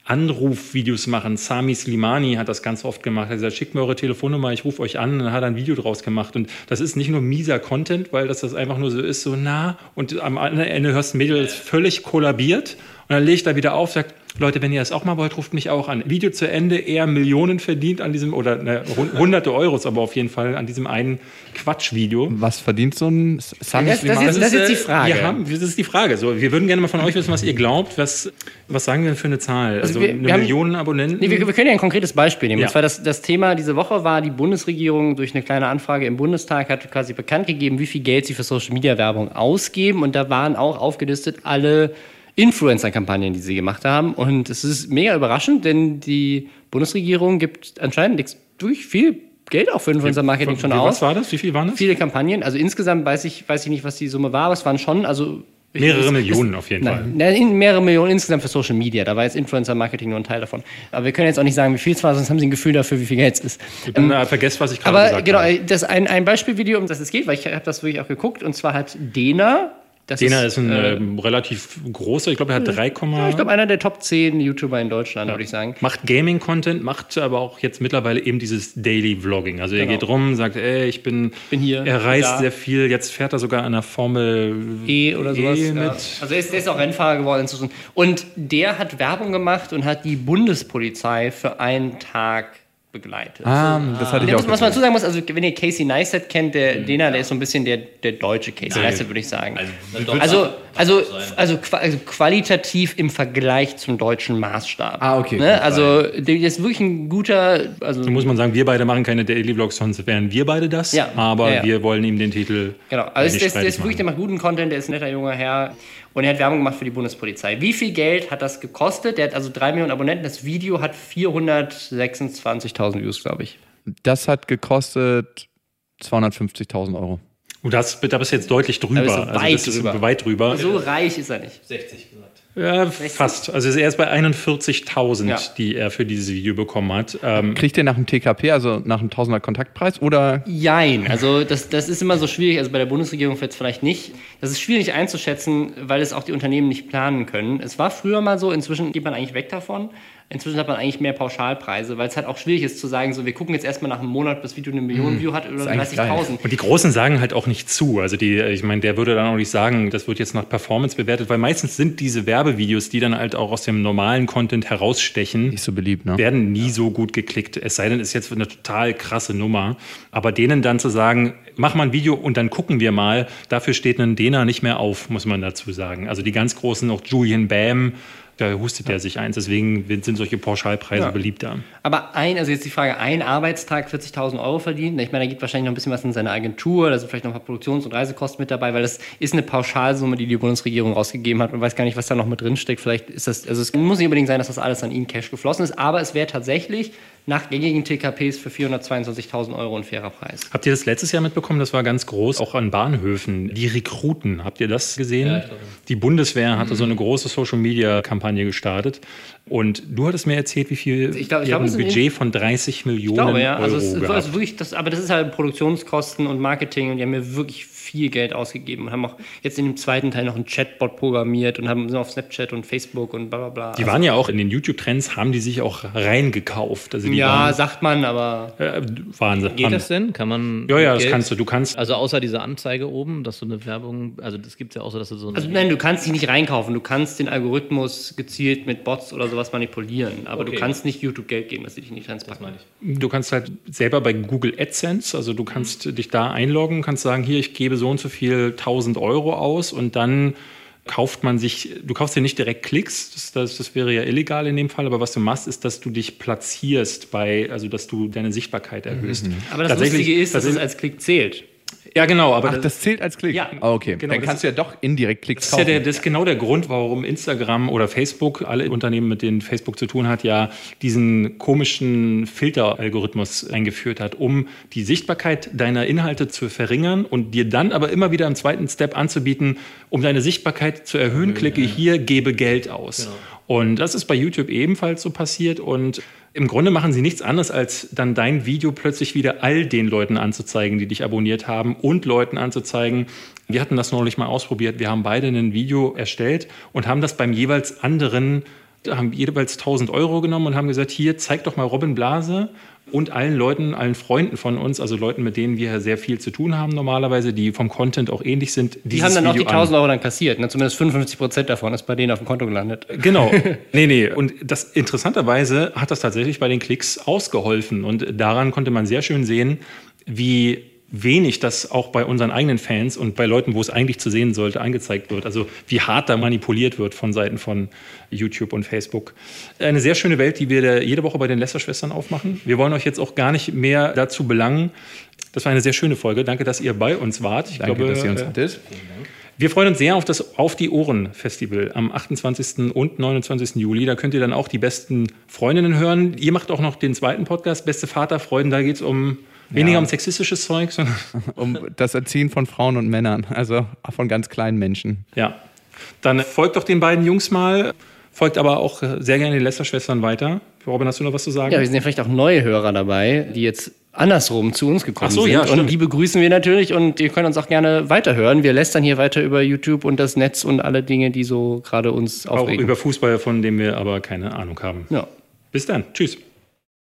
Anrufvideos machen. Sami Slimani hat das ganz oft gemacht. Er hat gesagt, schickt mir eure Telefonnummer, ich rufe euch an. Und dann hat er ein Video draus gemacht. Und das ist nicht nur mieser Content, weil das, das einfach nur so ist, so nah. Und am Ende hörst du ein Mädel, das völlig kollabiert. Und dann legt er wieder auf, sagt, Leute, wenn ihr das auch mal wollt, ruft mich auch an. Video zu Ende, er Millionen verdient an diesem, oder ne, hun- hunderte Euros, aber auf jeden Fall an diesem einen Quatschvideo. Was verdient so ein Sami Das- das ist- das ist die Frage. Wir haben, das ist die Frage. So, wir würden gerne mal von euch wissen, was ihr glaubt. Was, was sagen wir denn für eine Zahl? Also, wir- eine wir haben- Million Abonnenten? Nee, wir, wir können ja ein konkretes Beispiel nehmen. Ja. Und zwar das, das Thema diese Woche war, die Bundesregierung durch eine kleine Anfrage im Bundestag hat quasi bekannt gegeben, wie viel Geld sie für Social Media Werbung ausgeben. Und da waren auch aufgelistet alle Influencer-Kampagnen, die sie gemacht haben. Und es ist mega überraschend, denn die Bundesregierung gibt anscheinend durch viel Geld auch für Influencer-Marketing schon Wie- aus. Was war das? Wie viel waren das? Viele Kampagnen. Also insgesamt weiß ich, weiß ich nicht, was die Summe war, aber es waren schon, also Mehrere Millionen auf jeden Fall. Nein, in- mehrere Millionen insgesamt für Social Media. Da war jetzt Influencer-Marketing nur ein Teil davon. Aber wir können jetzt auch nicht sagen, wie viel es war, sonst haben Sie ein Gefühl dafür, wie viel Geld es ist. Dann äh, vergesst, was ich gerade Aber gesagt genau, habe. das ein, ein Beispielvideo, um das es geht, weil ich habe das wirklich auch geguckt, und zwar hat Dena, das Dena ist ein äh, äh, relativ großer, ich glaube, er hat 3, ich glaube, einer der Top 10 YouTuber in Deutschland, würde ich sagen. macht Gaming-Content, macht aber auch jetzt mittlerweile eben dieses Daily Vlogging. Also er Genau. geht rum, sagt, ey, ich bin, bin hier, Er reist da. sehr viel. Jetzt fährt er sogar an der Formel E oder sowas. mit. ja. Also er ist, der ist auch Rennfahrer geworden inzwischen. Und der hat Werbung gemacht und hat die Bundespolizei für einen Tag begleitet. Ah, das hatte ich Der auch muss, was man dazu sagen muss, also wenn ihr Casey Neistat kennt, der Dena, der ist so ein bisschen der, der deutsche Casey Neistat, würde ich sagen. Also, also, also, qua- also qualitativ im Vergleich zum deutschen Maßstab. Ah, okay. Ne? Also der ist wirklich ein guter, also Da muss man sagen, wir beide machen keine Daily Vlogs, sonst wären wir beide das. Ja. Aber Ja, ja. wir wollen ihm den Titel. Genau, also nicht der, ist- der ist wirklich, der macht guten Content, der ist ein netter junger Herr und er hat Werbung gemacht für die Bundespolizei. Wie viel Geld hat das gekostet? Der hat also drei Millionen Abonnenten. Das Video hat 426.000 Views, glaube ich. Das hat gekostet 250.000 Euro. Und das, da bist du jetzt deutlich drüber. bist du also weit das ist drüber. weit drüber. So reich ist er nicht. 60 gesagt. Ja, fast. Also er ist bei 41.000, Ja. die er für dieses Video bekommen hat. Ähm, Kriegt ihr nach dem TKP, also nach dem Tausender Kontaktpreis oder Jein, also das, das ist immer so schwierig, also bei der Bundesregierung jetzt vielleicht nicht. Das ist schwierig einzuschätzen, weil es auch die Unternehmen nicht planen können. Es war früher mal so, inzwischen geht man eigentlich weg davon. Inzwischen hat man eigentlich mehr Pauschalpreise, weil es halt auch schwierig ist zu sagen, so wir gucken jetzt erstmal nach einem Monat, bis Video eine Million View hat oder eigentlich geil. 30.000. Und die Großen sagen halt auch nicht zu. Also die, ich meine, der würde dann auch nicht sagen, das wird jetzt nach Performance bewertet, weil meistens sind diese Werbevideos, die dann halt auch aus dem normalen Content herausstechen, Nicht so beliebt, ne? werden nie so gut geklickt. Es sei denn, es ist jetzt eine total krasse Nummer. Aber denen dann zu sagen, mach mal ein Video und dann gucken wir mal, dafür steht ein Dena nicht mehr auf, muss man dazu sagen. Also die ganz großen, auch Julian Bam, da hustet er sich eins. Deswegen sind solche Pauschalpreise Ja. beliebter. Aber ein, also jetzt die Frage, ein Arbeitstag 40.000 Euro verdienen. Ich meine, da geht wahrscheinlich noch ein bisschen was in seine Agentur, da sind vielleicht noch ein paar Produktions- und Reisekosten mit dabei, weil das ist eine Pauschalsumme, die die Bundesregierung rausgegeben hat und weiß gar nicht, was da noch mit drin steckt. Vielleicht ist das, also es muss nicht unbedingt sein, dass das alles an ihn Cash geflossen ist, aber es wäre tatsächlich nach gängigen TKPs für 422.000 Euro ein fairer Preis. Habt ihr das letztes Jahr mitbekommen? Das war ganz groß, auch an Bahnhöfen. Die Rekruten, habt ihr das gesehen? die Bundeswehr hatte so eine große Social-Media-Kampagne gestartet. Und du hattest mir erzählt, wie viel Ich glaub- ich glaub, ein Budget von 30 Millionen Ich glaube, ja. Euro Also, es, gehabt. also wirklich, das, aber das ist halt Produktionskosten und Marketing und die haben mir wirklich viel Geld ausgegeben und haben auch jetzt in dem zweiten Teil noch einen Chatbot programmiert und haben sind auf Snapchat und Facebook und bla bla bla. die waren ja auch in den YouTube-Trends, haben die sich auch reingekauft. Also die ja, waren, sagt man, aber äh, Wahnsinn. Geht Haben- das denn? Kann man. Ja, ja, das Geld- kannst du. Du kannst Also außer dieser Anzeige oben, dass du eine Werbung, also das gibt es ja auch so, dass du so eine. Also nein, du kannst dich nicht reinkaufen. Du kannst den Algorithmus gezielt mit Bots oder sowas manipulieren. Aber Okay. du kannst nicht YouTube Geld geben, dass sie dich nicht reinpacken. meine ich. Du kannst halt selber bei Google AdSense, also du kannst dich da einloggen, kannst sagen, hier, ich gebe so und so viel 1000 Euro aus und dann kauft man sich, du kaufst dir nicht direkt Klicks, das, das, das wäre ja illegal in dem Fall, aber was du machst, ist, dass du dich platzierst bei, also dass du deine Sichtbarkeit erhöhst. Aber das Lustige ist, dass es als Klick zählt. Ja genau, aber Ach, das zählt als Klick? Ja. Ah, okay. Genau, Dann das kannst du ja doch indirekt Klicks Das ist, ja kaufen. der, das ist genau der Grund, warum Instagram oder Facebook, alle Unternehmen, mit denen Facebook zu tun hat, ja diesen komischen Filteralgorithmus eingeführt hat, um die Sichtbarkeit deiner Inhalte zu verringern und dir dann aber immer wieder im zweiten Step anzubieten, um deine Sichtbarkeit zu erhöhen, klicke hier, gebe Geld aus. Und das ist bei YouTube ebenfalls so passiert und im Grunde machen sie nichts anderes, als dann dein Video plötzlich wieder all den Leuten anzuzeigen, die dich abonniert haben und Leuten anzuzeigen. Wir hatten das neulich mal ausprobiert. Wir haben beide ein Video erstellt und haben das beim jeweils anderen, haben jeweils 1000 Euro genommen und haben gesagt, hier, zeig doch mal Robin Blase und allen Leuten, allen Freunden von uns, also Leuten, mit denen wir sehr viel zu tun haben normalerweise, die vom Content auch ähnlich sind. Die haben dann auch die 1000 Euro dann kassiert. Ne? Zumindest 55 Prozent davon ist bei denen auf dem Konto gelandet. Genau. [LAUGHS] Nee, nee. Und das interessanterweise hat das tatsächlich bei den Klicks ausgeholfen. Und daran konnte man sehr schön sehen, wie wenig das auch bei unseren eigenen Fans und bei Leuten, wo es eigentlich zu sehen sollte, angezeigt wird. Also wie hart da manipuliert wird von Seiten von YouTube und Facebook. Eine sehr schöne Welt, die wir jede Woche bei den Lester-Schwestern aufmachen. Wir wollen euch jetzt auch gar nicht mehr dazu belangen. Das war eine sehr schöne Folge. Danke, dass ihr bei uns wart. Ich Danke, glaube, dass ihr uns äh, hattet. wir freuen uns sehr auf das Auf die Ohren Festival am 28. und 29. Juli. Da könnt ihr dann auch die besten Freundinnen hören. Ihr macht auch noch den zweiten Podcast, Beste Vaterfreuden. Da geht es um weniger um sexistisches Zeug, sondern [LAUGHS] Um das Erziehen von Frauen und Männern, also von ganz kleinen Menschen. ja. Dann folgt doch den beiden Jungs mal. Folgt aber auch sehr gerne den Lester-Schwestern weiter. Robin, hast du noch was zu sagen? Ja, wir sind ja vielleicht auch neue Hörer dabei, die jetzt andersrum zu uns gekommen Ach so, sind. ja, und stimmt. die begrüßen wir natürlich und ihr könnt uns auch gerne weiterhören. Wir lästern hier weiter über YouTube und das Netz und alle Dinge, die so gerade uns auch aufregen. über Fußball, von dem wir aber keine Ahnung haben. ja. Bis dann. Tschüss.